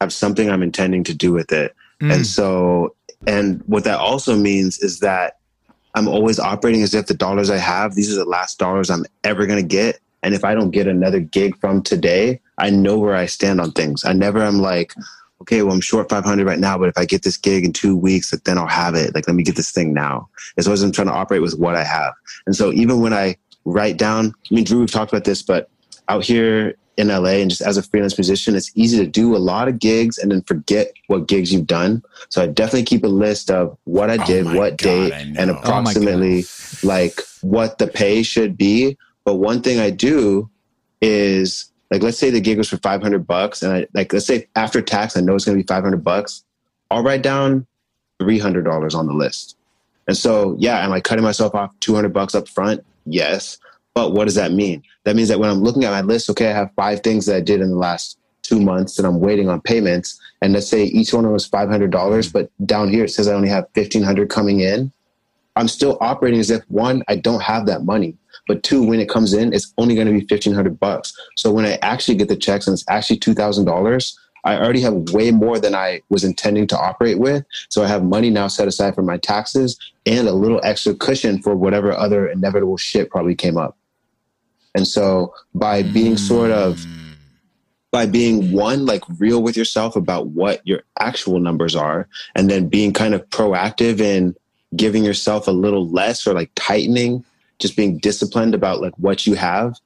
have something I'm intending to do with it. Mm. And so, and what that also means is that I'm always operating as if the dollars I have, these are the last dollars I'm ever going to get. And if I don't get another gig from today, I know where I stand on things. I never am like, okay, well, I'm short 500 right now, but if I get this gig in two weeks, then I'll have it. Like, let me get this thing now. As always, I'm trying to operate with what I have. And so even when I write down, I mean, Drew, we've talked about this, but out here in LA and just as a freelance musician, it's easy to do a lot of gigs and then forget what gigs you've done. So I definitely keep a list of what I Oh did, my what God, date, and. Oh approximately like what the pay should be. But one thing I do is like, let's say the gig was for 500 bucks and I like, let's say after tax, I know it's going to be 500 bucks. I'll write down $300 on the list. And so, yeah, am I cutting myself off 200 bucks up front? Yes. But what does that mean? That means that when I'm looking at my list, okay, I have five things that I did in the last two months and I'm waiting on payments. And let's say each one of them was $500, but down here it says I only have 1500 coming in. I'm still operating as if one, I don't have that money. But two, when it comes in, it's only going to be 1500 bucks. So when I actually get the checks and it's actually $2,000, I already have way more than I was intending to operate with. So I have money now set aside for my taxes and a little extra cushion for whatever other inevitable shit probably came up. And so by being sort of hmm. by being one like real with yourself about what your actual numbers are and then being kind of proactive in giving yourself a little less or like tightening just being disciplined about like what you have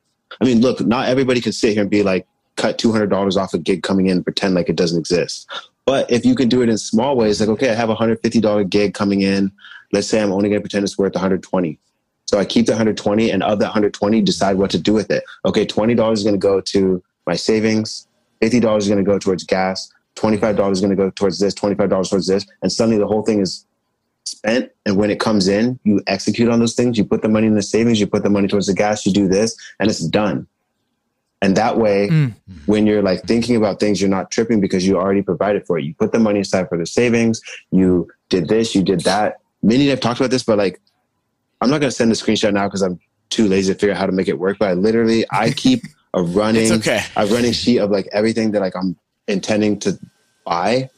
i mean look not everybody can sit here and be like cut $200 off a gig coming in and pretend like it doesn't exist but if you can do it in small ways like okay i have a $150 gig coming in let's say i'm only going to pretend it's worth 120 so i keep the 120 and of that 120 decide what to do with it okay $20 is going to go to my savings. $50 is going to go towards gas. $25 is going to go towards this, $25 towards this. And suddenly the whole thing is spent. And when it comes in, you execute on those things. You put the money in the savings, you put the money towards the gas, you do this, and it's done. And that way, mm. when you're like thinking about things, you're not tripping because you already provided for it. You put the money aside for the savings. You did this, you did that. Many have talked about this, but like, I'm not going to send the screenshot now because I'm too lazy to figure out how to make it work. But I literally, I keep a running okay. a running sheet of like everything that like I'm intending to buy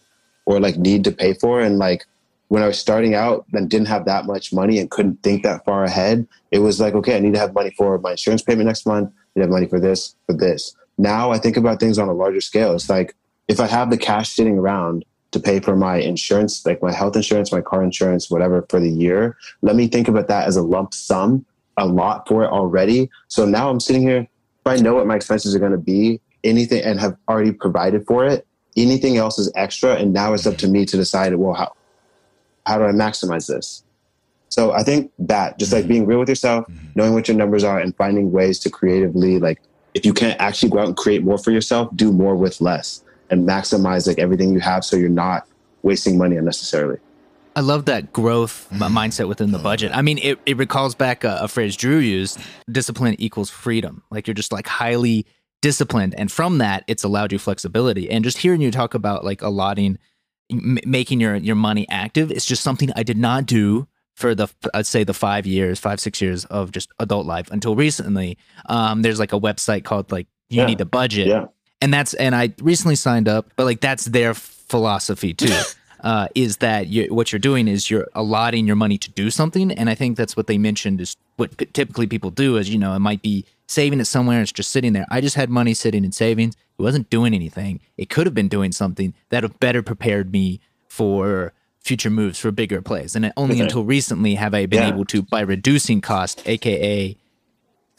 or like need to pay for and like when I was starting out and didn't have that much money and couldn't think that far ahead, it was like, okay, I need to have money for my insurance payment next month. I need to have money for this, for this. Now I think about things on a larger scale. It's like if I have the cash sitting around to pay for my insurance, like my health insurance, my car insurance, whatever for the year, let me think about that as a lump sum, a lot for it already. So now I'm sitting here if I know what my expenses are going to be, anything, and have already provided for it, anything else is extra. And now it's up to me to decide, well, how, how do I maximize this? So I think that just like being real with yourself, mm-hmm. knowing what your numbers are and finding ways to creatively, like, if you can't actually go out and create more for yourself, do more with less and maximize like everything you have so you're not wasting money unnecessarily. I love that growth mindset within the budget. I mean, it, it recalls back a, a, phrase Drew used discipline equals freedom. Like you're just like highly disciplined. And from that, it's allowed you flexibility. And just hearing you talk about like allotting, m- making your, your money active, it's just something I did not do for the, I'd say the five years, five, six years of just adult life until recently. Um, there's like a website called like You yeah. Need a Budget. Yeah. And that's, and I recently signed up, but like that's their philosophy too. uh, is that you, what you're doing is you're allotting your money to do something, and I think that's what they mentioned is what p- typically people do is you know it might be saving it somewhere, it's just sitting there. I just had money sitting in savings; it wasn't doing anything. It could have been doing something that have better prepared me for future moves for bigger plays. And only okay. until recently have I been yeah. able to, by reducing cost, aka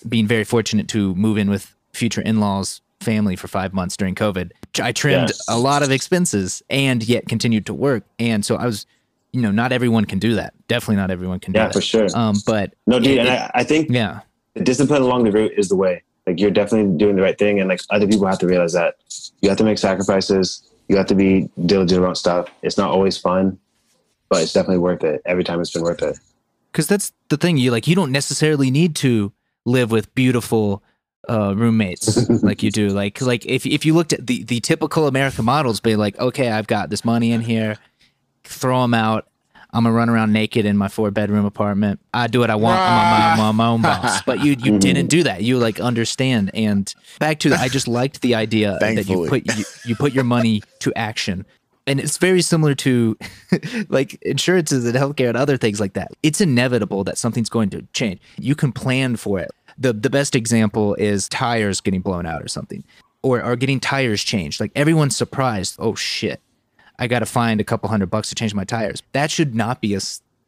being very fortunate to move in with future in laws family for five months during COVID. I trimmed yes. a lot of expenses and yet continued to work. And so I was, you know, not everyone can do that. Definitely not everyone can do yeah, that. for sure. Um, but no, dude, it, and I, I, think yeah, the discipline along the route is the way. Like you're definitely doing the right thing, and like other people have to realize that you have to make sacrifices. You have to be diligent about stuff. It's not always fun, but it's definitely worth it. Every time it's been worth it. Because that's the thing. You like you don't necessarily need to live with beautiful uh, roommates like you do. Like like if if you looked at the the typical American models, be like, okay, I've got this money in here, throw them out. I'm gonna run around naked in my four bedroom apartment. I do what I want. I'm my, ah. my own boss. But you you mm. didn't do that. You like understand. And back to I just liked the idea that you put you, you put your money to action. And it's very similar to like insurances and healthcare and other things like that. It's inevitable that something's going to change. You can plan for it the the best example is tires getting blown out or something, or or getting tires changed. Like everyone's surprised. Oh shit, I got to find a couple hundred bucks to change my tires. That should not be a.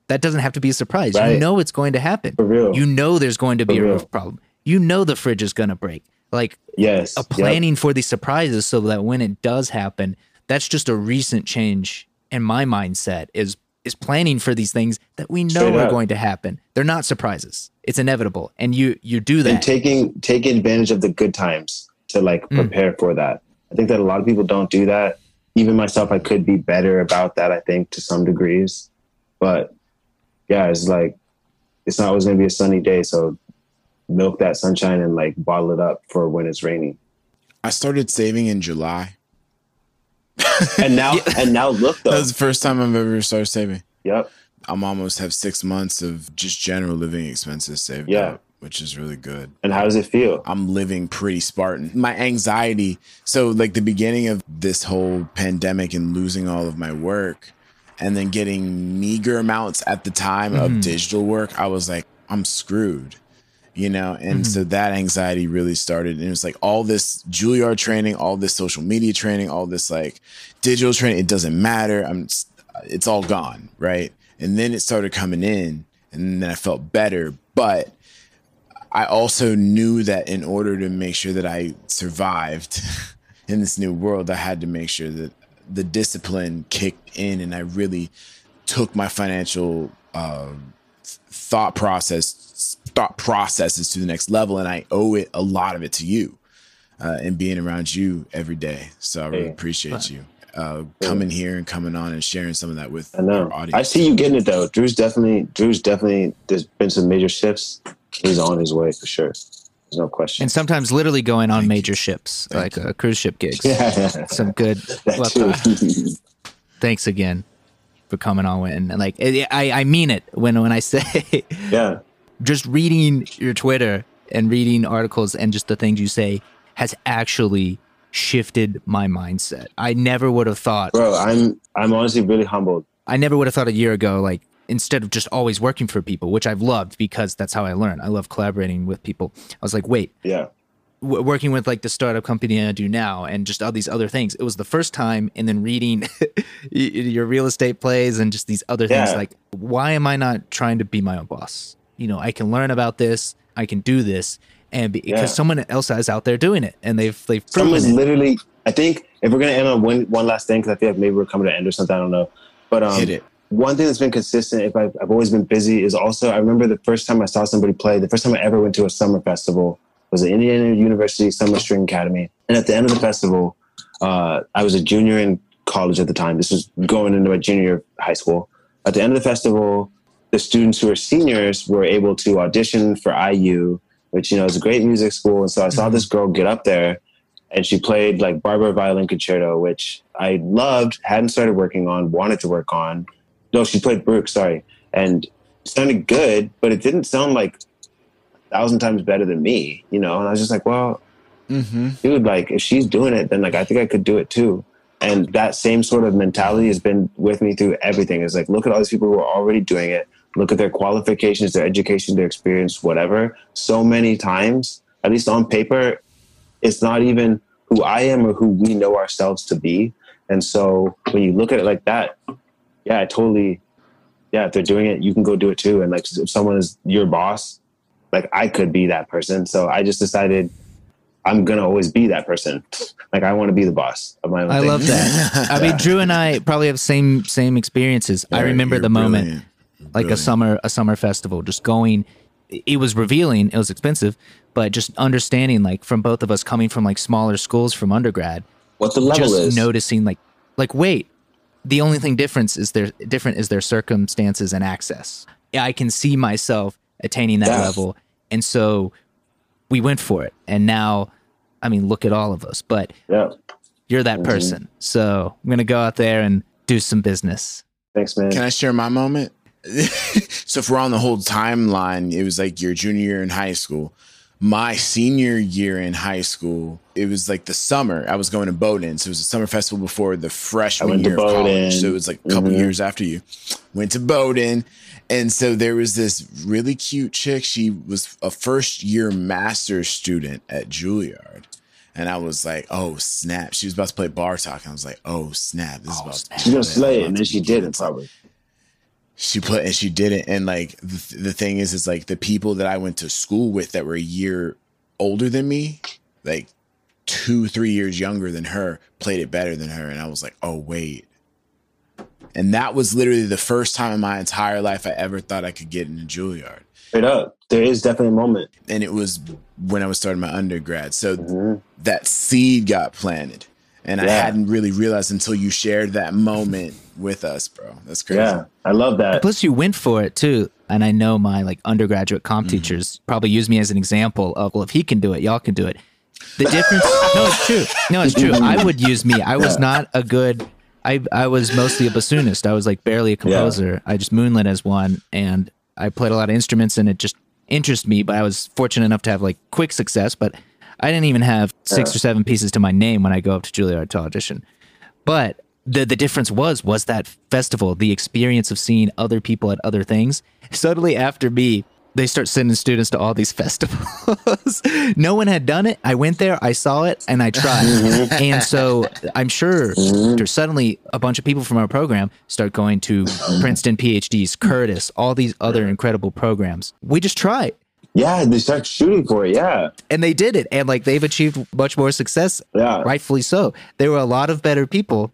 That doesn't have to be a surprise. Right. You know it's going to happen. For real. You know there's going to be for a real. roof problem. You know the fridge is going to break. Like yes, a planning yep. for the surprises so that when it does happen, that's just a recent change in my mindset. Is is planning for these things that we know Straight are up. going to happen. They're not surprises. It's inevitable, and you you do that. And taking taking advantage of the good times to like mm. prepare mm. for that. I think that a lot of people don't do that. Even myself, I could be better about that. I think to some degrees, but yeah, it's like it's not always gonna be a sunny day, so milk that sunshine and like bottle it up for when it's raining. I started saving in July. And now and now look though. That was the first time I've ever started saving. Yep. I'm almost have six months of just general living expenses saved Yeah. up, which is really good. And how does it feel? I'm living pretty Spartan. My anxiety, so like the beginning of this whole pandemic and losing all of my work and then getting meager amounts at the time of mm-hmm. digital work, I was like, I'm screwed. You know, and mm-hmm. so that anxiety really started. And it was like all this Juilliard training, all this social media training, all this like digital training. It doesn't matter. I'm, it's all gone. Right. And then it started coming in and then I felt better. But I also knew that in order to make sure that I survived in this new world, I had to make sure that the discipline kicked in and I really took my financial uh, thought process thought processes to the next level and I owe it a lot of it to you uh, and being around you every day. So I really Hey. appreciate you uh, coming here and coming on and sharing some of that with I know. our audience. I see you getting it though. Drew's definitely Drew's definitely there's been some major shifts. He's on his way for sure. There's no question. And sometimes literally going on Thank major you. ships, Thank like uh, cruise ship gigs. yeah. Some good. that too. thanks again for coming on. And like, I, I mean it when when I say yeah. just reading your Twitter and reading articles and just the things you say has actually shifted my mindset. I never would have thought. Bro, I'm I'm honestly really humbled. I never would have thought a year ago, like instead of just always working for people, which I've loved because that's how I learn. I love collaborating with people. I was like, wait, Yeah. w- working with like the startup company I do now and just all these other things. It was the first time, and then reading your real estate plays and just these other things. Like, why am I not trying to be my own boss? You know, I can learn about this, I can do this, and be, because Yeah. someone else is out there doing it, and they've they've proven Someone's it. literally I think if we're gonna end on one one last thing, because I feel like maybe we're coming to an end or something, I don't know. But um Hit it. One thing that's been consistent if I've, I've always been busy is also i remember the first time i saw somebody play the first time i ever went to a summer festival was at indiana university summer string academy. And at the end of the festival uh, i was a junior in college at the time. This was going into my junior year of high school. At the end of the festival the students who were seniors were able to audition for iu which you know is a great music school. And so i saw this girl get up there and she played like Barber Violin Concerto, which I loved, hadn't started working on, wanted to work on. No, she played Bruch, sorry, and it sounded good, but it didn't sound like a thousand times better than me, you know. And I was just like, well, Mm-hmm. dude, like if she's doing it, then like I think I could do it too. And that same sort of mentality has been with me through everything. It's like look at all these people who are already doing it. Look at their qualifications, their education, their experience, whatever. So many times, at least on paper, it's not even who I am or who we know ourselves to be. And so when you look at it like that, yeah, I totally, yeah, if they're doing it, you can go do it too. And like if someone is your boss, like I could be that person. So I just decided I'm gonna always be that person. Like I want to be the boss of my own. I thing. love that. I mean, Drew and I probably have same same experiences. I remember the moment. brilliant. like a summer a summer festival just going it was revealing it was expensive but just understanding like from both of us coming from like smaller schools from undergrad what the level just is. noticing like like wait the only thing difference is their different is their circumstances and access Yeah, i can see myself attaining that Yeah. level and so we went for it and now i mean look at all of us but yeah. you're that Mm-hmm. person so i'm gonna go out there and do some business Thanks, man. Can I share my moment? so if we're on the whole timeline, it was like your junior year in high school. My senior year in high school, it was like the summer. I was going to Bowdoin. So it was a summer festival before the freshman to year of college. So it was like a couple Mhm. years after you. Went to Bowdoin. And so there was this really cute chick. She was a first year master's student at Juilliard. And I was like, oh, snap. She was about to play Bartók. And I was like, oh, snap. This is about to be She's gonna lit. slay it, and then she did it probably. She put and she didn't. And like the, the thing is is like the people that i went to school with that were a year older than me like two three years younger than her played it better than her. And i was like oh wait. And that was literally the first time in my entire life i ever thought i could get into juilliard. Straight up, there is definitely a moment. and it was when i was starting my undergrad. So Mhm. that seed got planted And I hadn't really realized until you shared that moment with us, bro. That's crazy. Yeah, I love that. Plus, you went for it too. And I know my like undergraduate comp Mm. teachers probably use me as an example of, well, if he can do it, y'all can do it. The difference, no, it's true. No, it's true. I would use me. I was not a good. I I was mostly a bassoonist. I was like barely a composer. I just moonlit as one, and I played a lot of instruments, and it just interested me. But I was fortunate enough to have like quick success. But I didn't even have six or seven pieces to my name when I go up to Juilliard to audition. But the the difference was was that festival, the experience of seeing other people at other things. Suddenly after me, they start sending students to all these festivals. no one had done it. I went there, I saw it, and I tried. and so I'm sure there's suddenly a bunch of people from our program start going to Princeton PhDs, Curtis, all these other incredible programs. We just tried Yeah, they start shooting for it. Yeah, and they did it and like they've achieved much more success Yeah. rightfully so. There were a lot of better people.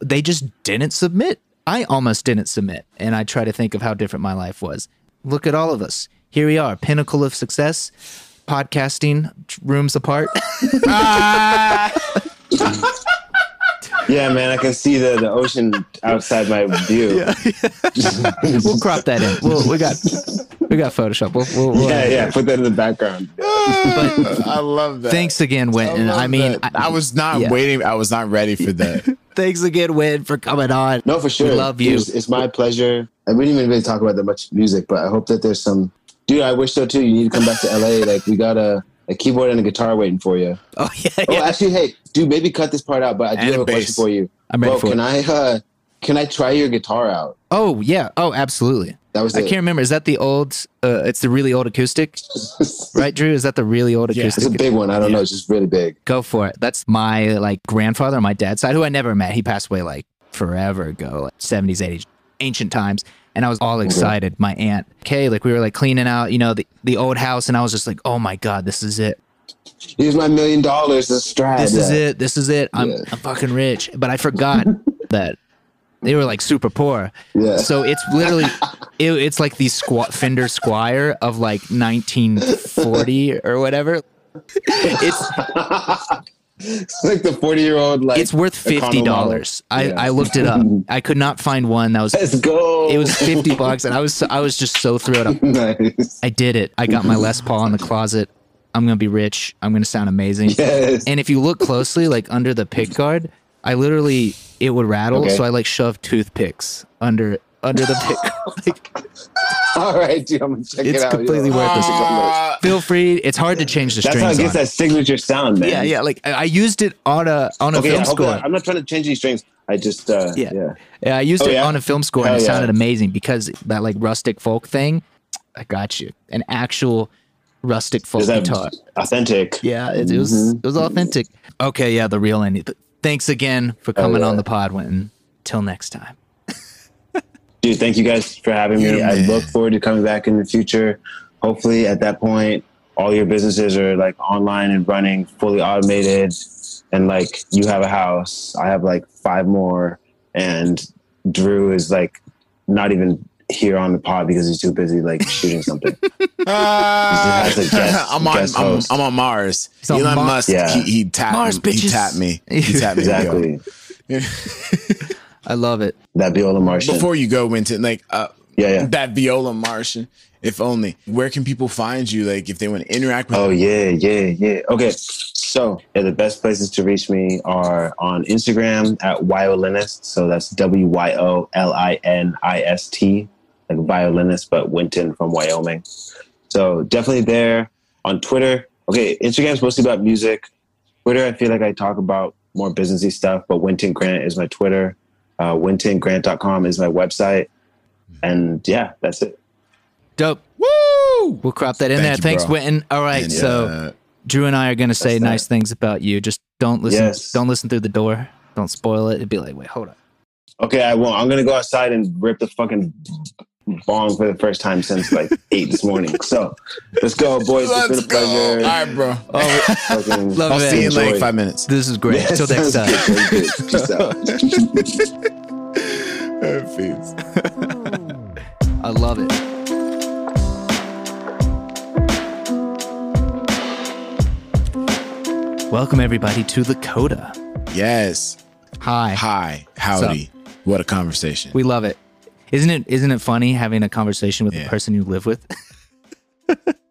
They just didn't submit. I almost didn't submit and i try to think of how different my life was. Look at all of us. Here we are pinnacle of success podcasting rooms apart ah. yeah, man. I can see the, the ocean outside my view. Yeah, we'll crop that in we'll, we got we got photoshop we'll, we'll, we'll yeah, Put that in the background. I love that. thanks again Wynton. love I, mean that. I, was not yeah. waiting. I was not ready for that. thanks again Win, for coming on No, for sure. We love you. It's, it's my pleasure. And we didn't even really talk about that much music, but I hope that there's some. Dude, I wish so too. You need to come back to LA. Like we got a, a keyboard and a guitar waiting for you. oh yeah, Oh, actually, hey, dude, maybe cut this part out. But I do And have a a question for you. I'm ready Bro, for can it. I uh, can I try your guitar out? oh yeah oh absolutely That was I it. can't remember. Is that the old? Uh, it's the really old acoustic, right, Drew? Is that the really old Yeah. acoustic? It's a big one. I don't know. It's just really big. Go for it. That's my like grandfather on my dad's side, who I never met. He passed away like forever ago, like seventies, eighties, ancient times. And I was all excited. My aunt, Kay, like we were like cleaning out, you know, the, the old house, and I was just like, oh my god, this is it. Here's my million dollars. This is it. This is it. I'm Yeah. I'm fucking rich. But I forgot that they were like super poor. Yeah. So it's literally, it, it's like the squ- Fender Squier of like 1940 or whatever. It's It's like the 40 year old. Like it's worth fifty dollars. I, Yeah. I looked it up. I could not find one that was. Let's go. It was fifty bucks, and I was I was just so thrilled. I- nice. I did it. I got my Les Paul in the closet. I'm gonna be rich. I'm gonna sound amazing. Yes. And if you look closely, like under the pick guard, I literally it would rattle, Okay. so I like shoved toothpicks under under the pick. like, All right, dude. I'm gonna check It's it out. It's completely yo. worth it. Uh, feel free. It's hard to change the strings. That's how it gets on. that signature sound, man. Yeah, yeah. Like I I used it on a on a Okay, film I hope score. that- I'm not trying to change any strings. I just, uh, Yeah. yeah. Yeah, I used Oh, it yeah? on a film score and Hell it yeah. sounded amazing because that like rustic folk thing. I got you. An actual rustic folk guitar. authentic? Yeah, it, it was Mm-hmm. it was authentic. Okay, yeah, the real ending. Thanks again for coming yeah. on the pod, Wynton. Till next time. Dude, thank you guys for having me. Yeah, I man. look forward to coming back in the future. Hopefully, at that point, all your businesses are like online and running, fully automated, and like you have a house. I have like five more, and Drew is like not even here on the pod because he's too busy like shooting something. Uh, a guest- I'm on. I'm. I'm on Mars. He's on Elon Mar- Musk. Yeah. He, he tapped. Mars, he tapped me. He tapped me. exactly. I love it. That Viola Martian. Before you go, Wynton, like uh, yeah, yeah. that Viola Martian. If only. Where can people find you? Like if they want to interact with. Oh yeah, yeah, yeah. Okay, so yeah, the best places to reach me are on Instagram at violinist. So that's W Y O L I N I S T, like violinist, but Wynton from Wyoming. So definitely there on Twitter. Okay, Instagram's mostly about music. Twitter, I feel like I talk about more businessy stuff, but Wynton Grant is my Twitter. Uh, WyntonGrant.com is my website, and yeah, that's it. Dope. Woo! We'll crop that in Thank there. you, Thanks, bro. Wynton. All right, And, so uh, Drew and I are gonna say That's that. nice things about you. Just don't listen. Yes. Don't listen through the door. Don't spoil it. It'd be like, wait, hold up. Okay, I won't. I'm gonna go outside and rip the fucking bong for the first time since like eight this morning. So let's go, boys. let's it's been a go. pleasure. All right, bro. Fucking Love I'll it. see you in like five minutes. This is great. Yeah, Till next time. good, good. Peace out. Peace. I love it. Welcome everybody to the Coda. Yes. Hi. Hi. Howdy. What a conversation. We love it. Isn't it isn't it funny having a conversation with Yeah. the person you live with?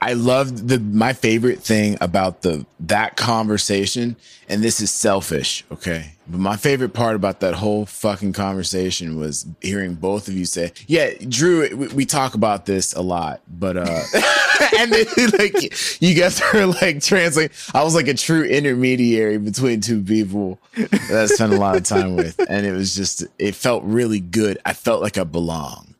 I loved the my favorite thing about the that conversation, and this is selfish, okay? But my favorite part about that whole fucking conversation was hearing both of you say, "Yeah, Drew, we, we talk about this a lot, but uh," and then like you guys are like translate. I was like a true intermediary between two people that I spent a lot of time with, and it was just it felt really good. I felt like I belonged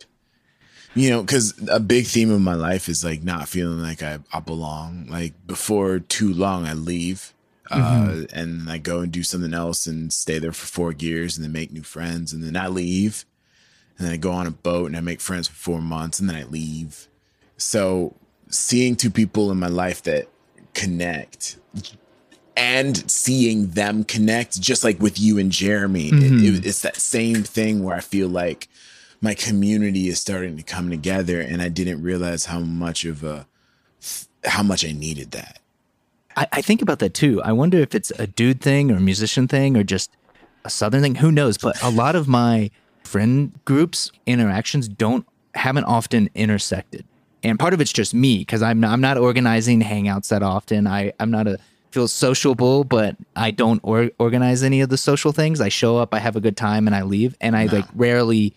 you know because a big theme of my life is like not feeling like i, I belong. Like before too long i leave uh, and i go and do something else and stay there for four years and then make new friends and then i leave and then i go on a boat and i make friends for four months and then i leave. So seeing two people in my life that connect and seeing them connect just like with you and jeremy it- it- it's that same thing where i feel like my community is starting to come together and i didn't realize how much of a how much i needed that I, I think about that too. I wonder if it's a dude thing or a musician thing or just a southern thing. Who knows? But a lot of my friend groups interactions don't haven't often intersected, and part of it's just me because I'm not, I'm not organizing hangouts that often. I I'm not a feel sociable, but I don't or, organize any of the social things. I show up, I have a good time, and I leave. And I like rarely,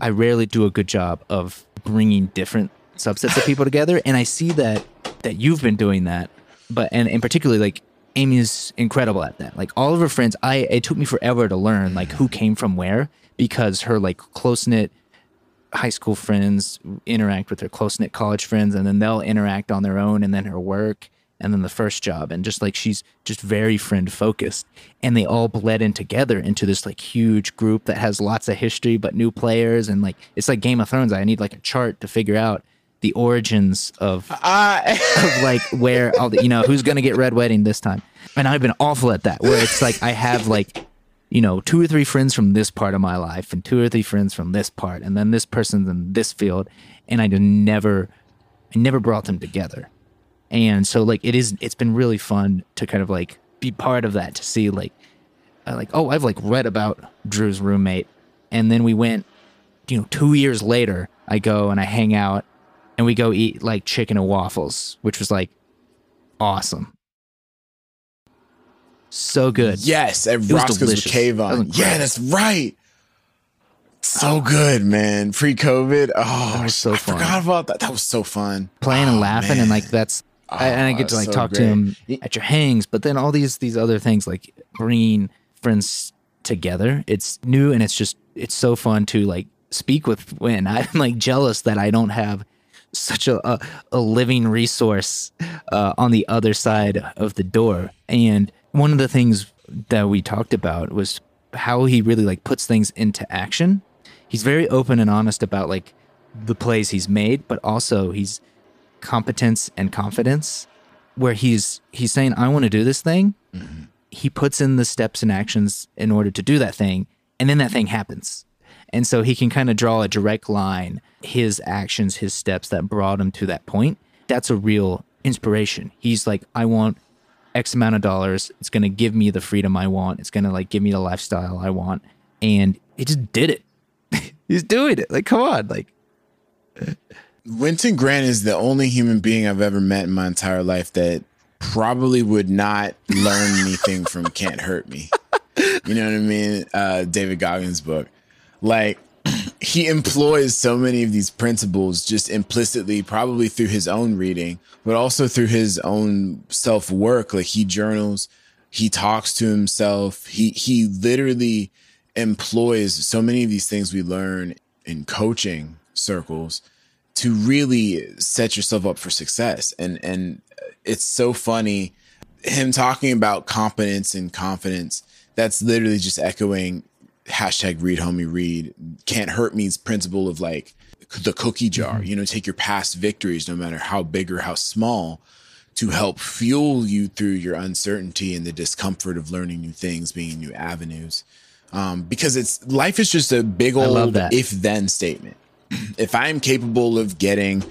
I rarely do a good job of bringing different subsets of people together. And I see that that you've been doing that, but and in particularly like Amy is incredible at that. Like all of her friends, I it took me forever to learn like who came from where because her like close knit high school friends interact with her close knit college friends, and then they'll interact on their own, and then her work, and then the first job, and just like she's just very friend focused, and they all bled in together into this like huge group that has lots of history but new players, and like it's like Game of Thrones. I need like a chart to figure out the origins of uh, of like where all the you know who's gonna get red wedding this time. And i've been awful at that where it's like i have like you know two or three friends from this part of my life and two or three friends from this part and then this person's in this field and i just never i never brought them together and so like it is it's been really fun to kind of like be part of that to see like uh, like oh i've like read about drew's roommate and then we went you know two years later i go and i hang out and we go eat like chicken and waffles, which was like awesome. So good. yes at was roscoe's with delicious. That was yeah that's right so good man pre-covid oh That was so i fun. forgot about that that was so fun Playing Oh, and laughing man. and like that's I, and I Oh, get to like so talk to him at your hangs, but then all these these other things like bringing friends together. It's new and it's just it's so fun to like speak with when I'm like jealous that I don't have such a a, a living resource uh, on the other side of the door. And one of the things that we talked about was how he really like puts things into action. He's very open and honest about like the plays he's made, but also he's competence and confidence where he's he's saying I want to do this thing. Mm-hmm. He puts in the steps and actions in order to do that thing, and then that thing happens. And so he can kind of draw a direct line, his actions, his steps that brought him to that point. That's a real inspiration. He's like, I want X amount of dollars. It's going to give me the freedom I want. It's going to like give me the lifestyle I want. And he just did it. He's doing it. Like, come on. Like, Wynton Grant is the only human being I've ever met in my entire life that probably would not learn anything from Can't Hurt Me. You know what I mean? Uh, David Goggins' book. Like, he employs so many of these principles just implicitly, probably through his own reading, but also through his own self work. Like, he journals, he talks to himself, he, he literally employs so many of these things we learn in coaching circles to really set yourself up for success. And and it's so funny him talking about competence and confidence. That's literally just echoing hashtag read homie read can't hurt me's principle of like the cookie jar. You know, take your past victories, no matter how big or how small, to help fuel you through your uncertainty and the discomfort of learning new things, being in new avenues. Um, because it's life is just a big old if then statement. if I'm capable of getting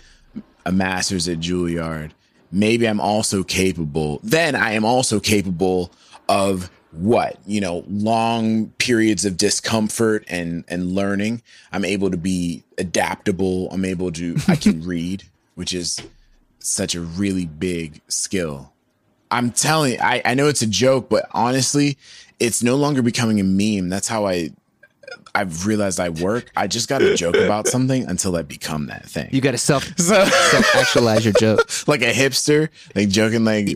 a master's at Juilliard, maybe I'm also capable, then I am also capable of what? You know long periods of discomfort and and learning. I'm able to be adaptable. I'm able to i can read which is such a really big skill. I'm telling I, I know it's a joke but honestly it's no longer becoming a meme. That's how i i've realized i work i just gotta joke about something until i become that thing You got to self so self actualize your joke. like a hipster like joking like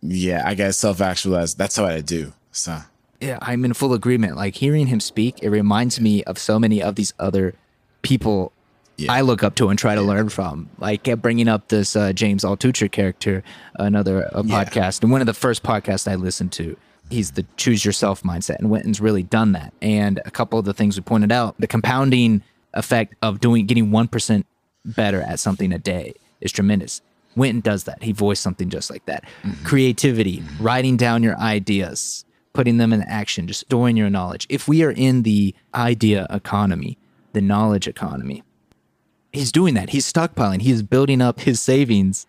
yeah i gotta self-actualize that's how i do so Yeah, I'm in full agreement. Like hearing him speak, it reminds me of so many of these other people Yeah. I look up to and try to learn from. Like kept bringing up this uh, James Altucher character, another uh, Yeah. podcast, and one of the first podcasts I listened to. He's the choose yourself mindset, and Wynton's really done that. And a couple of the things we pointed out, the compounding effect of doing getting one percent better at something a day is tremendous. Wynton does that. He voiced something just like that. Mm-hmm. Creativity, mm-hmm. writing down your ideas, putting them in action, just storing your knowledge. If we are in the idea economy, the knowledge economy, he's doing that. He's stockpiling. He's building up his savings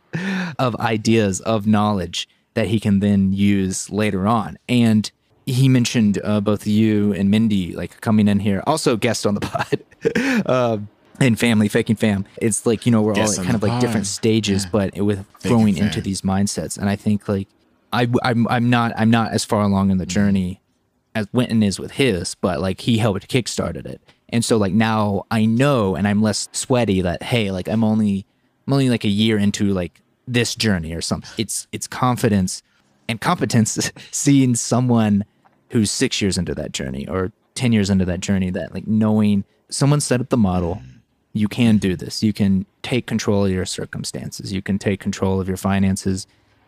of ideas, of knowledge that he can then use later on. And he mentioned uh, both you and Mindy like coming in here, also guest on the pod. um, and family faking fam it's like you know we're Guest all at kind of the like different stages Yeah. but with growing into these mindsets and i think like I, I'm, I'm not i'm not as far along in the journey as Wynton is with his, but like he helped kickstarted it. And so like now I know and I'm less sweaty that hey, like I'm only I'm only like a year into like this journey or something. It's it's confidence and competence seeing someone who's 6 years into that journey or 10 years into that journey that like knowing someone set up the model, you can do this. You can take control of your circumstances. You can take control of your finances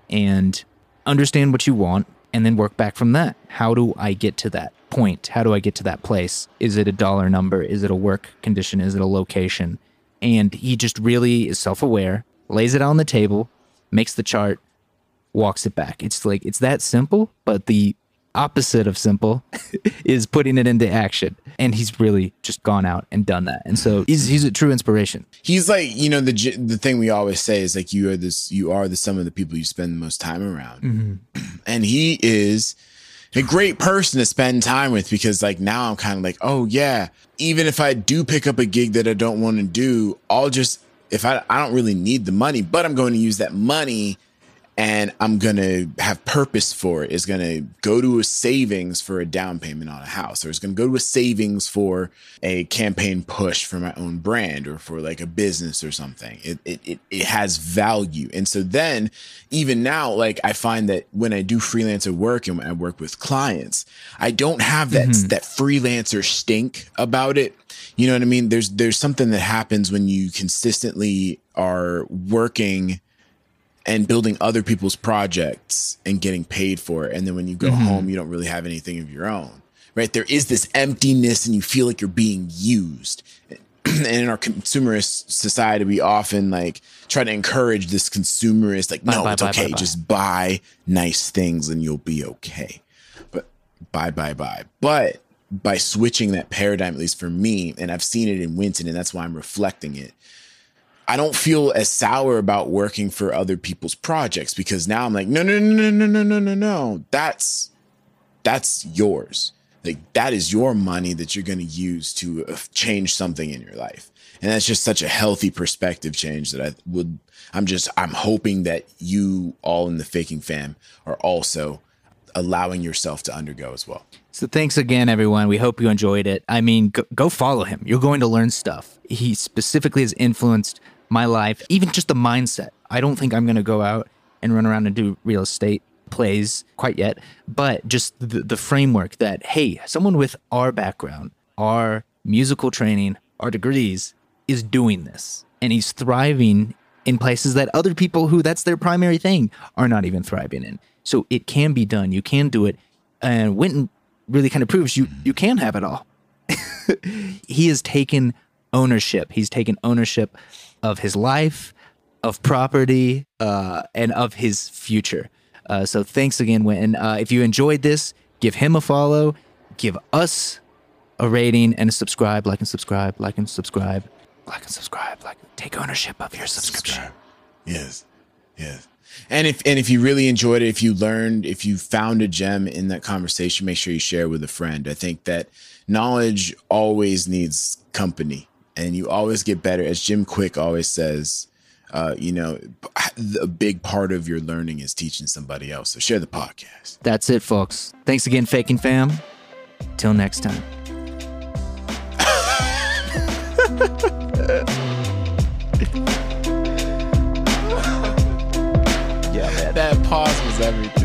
and understand what you want and then work back from that. How do I get to that point? How do I get to that place? Is it a dollar number? Is it a work condition? Is it a location? And he just really is self aware, lays it on the table, makes the chart, walks it back. It's like, it's that simple, but the opposite of simple is putting it into action. And he's really just gone out and done that. And so he's, he's a true inspiration. he's like you know the the thing we always say is like you are this you are the sum of the people you spend the most time around mm-hmm. and he is a great person to spend time with because like now i'm kind of like oh yeah even if i do pick up a gig that i don't want to do i'll just if i i don't really need the money but i'm going to use that money and I'm gonna have purpose for it. It's gonna go to a savings for a down payment on a house, or it's gonna go to a savings for a campaign push for my own brand or for like a business or something. It it it, it has value, and so then even now, like I find that when I do freelancer work and when I work with clients, I don't have that mm-hmm. that freelancer stink about it. You know what I mean? There's there's something that happens when you consistently are working and building other people's projects and getting paid for it. And then when you go mm-hmm. home, you don't really have anything of your own, right? There is this emptiness and you feel like you're being used. and in our consumerist society, we often like try to encourage this consumerist, like, no, buy, it's buy, okay. Just buy nice things and you'll be okay. But buy, buy, buy. But by switching that paradigm, at least for me, and I've seen it in Wynton, and that's why I'm reflecting it. I don't feel as sour about working for other people's projects because now I'm like, no, no, no, no, no, no, no, no. That's that's yours. Like that is your money that you're going to use to uh, change something in your life. And that's just such a healthy perspective change that I would I'm just I'm hoping that you all in the faking fam are also allowing yourself to undergo as well. So thanks again, everyone. We hope you enjoyed it. I mean, go, go follow him. You're going to learn stuff. He specifically has influenced my life, even just the mindset. I don't think I'm going to go out and run around and do real estate plays quite yet, but just the, the framework that, hey, someone with our background, our musical training, our degrees is doing this and he's thriving in places that other people who that's their primary thing are not even thriving in. So it can be done. You can do it. And Wynton really kind of proves you you can have it all. he has taken ownership. He's taken ownership of his life, of property, uh, and of his future. Uh, so thanks again, Wynton. Uh, if you enjoyed this, give him a follow, give us a rating and a subscribe, like and subscribe, like and subscribe, like and subscribe, like take ownership of your subscription. Yes. Yes. And if and if you really enjoyed it, if you learned, if you found a gem in that conversation, make sure you share with a friend. I think that knowledge always needs company, and you always get better. As Jim Kwik always says, uh, you know, a big part of your learning is teaching somebody else. So share the podcast. That's it, folks. Thanks again, Faking Fam. Till next time. That pause was everything.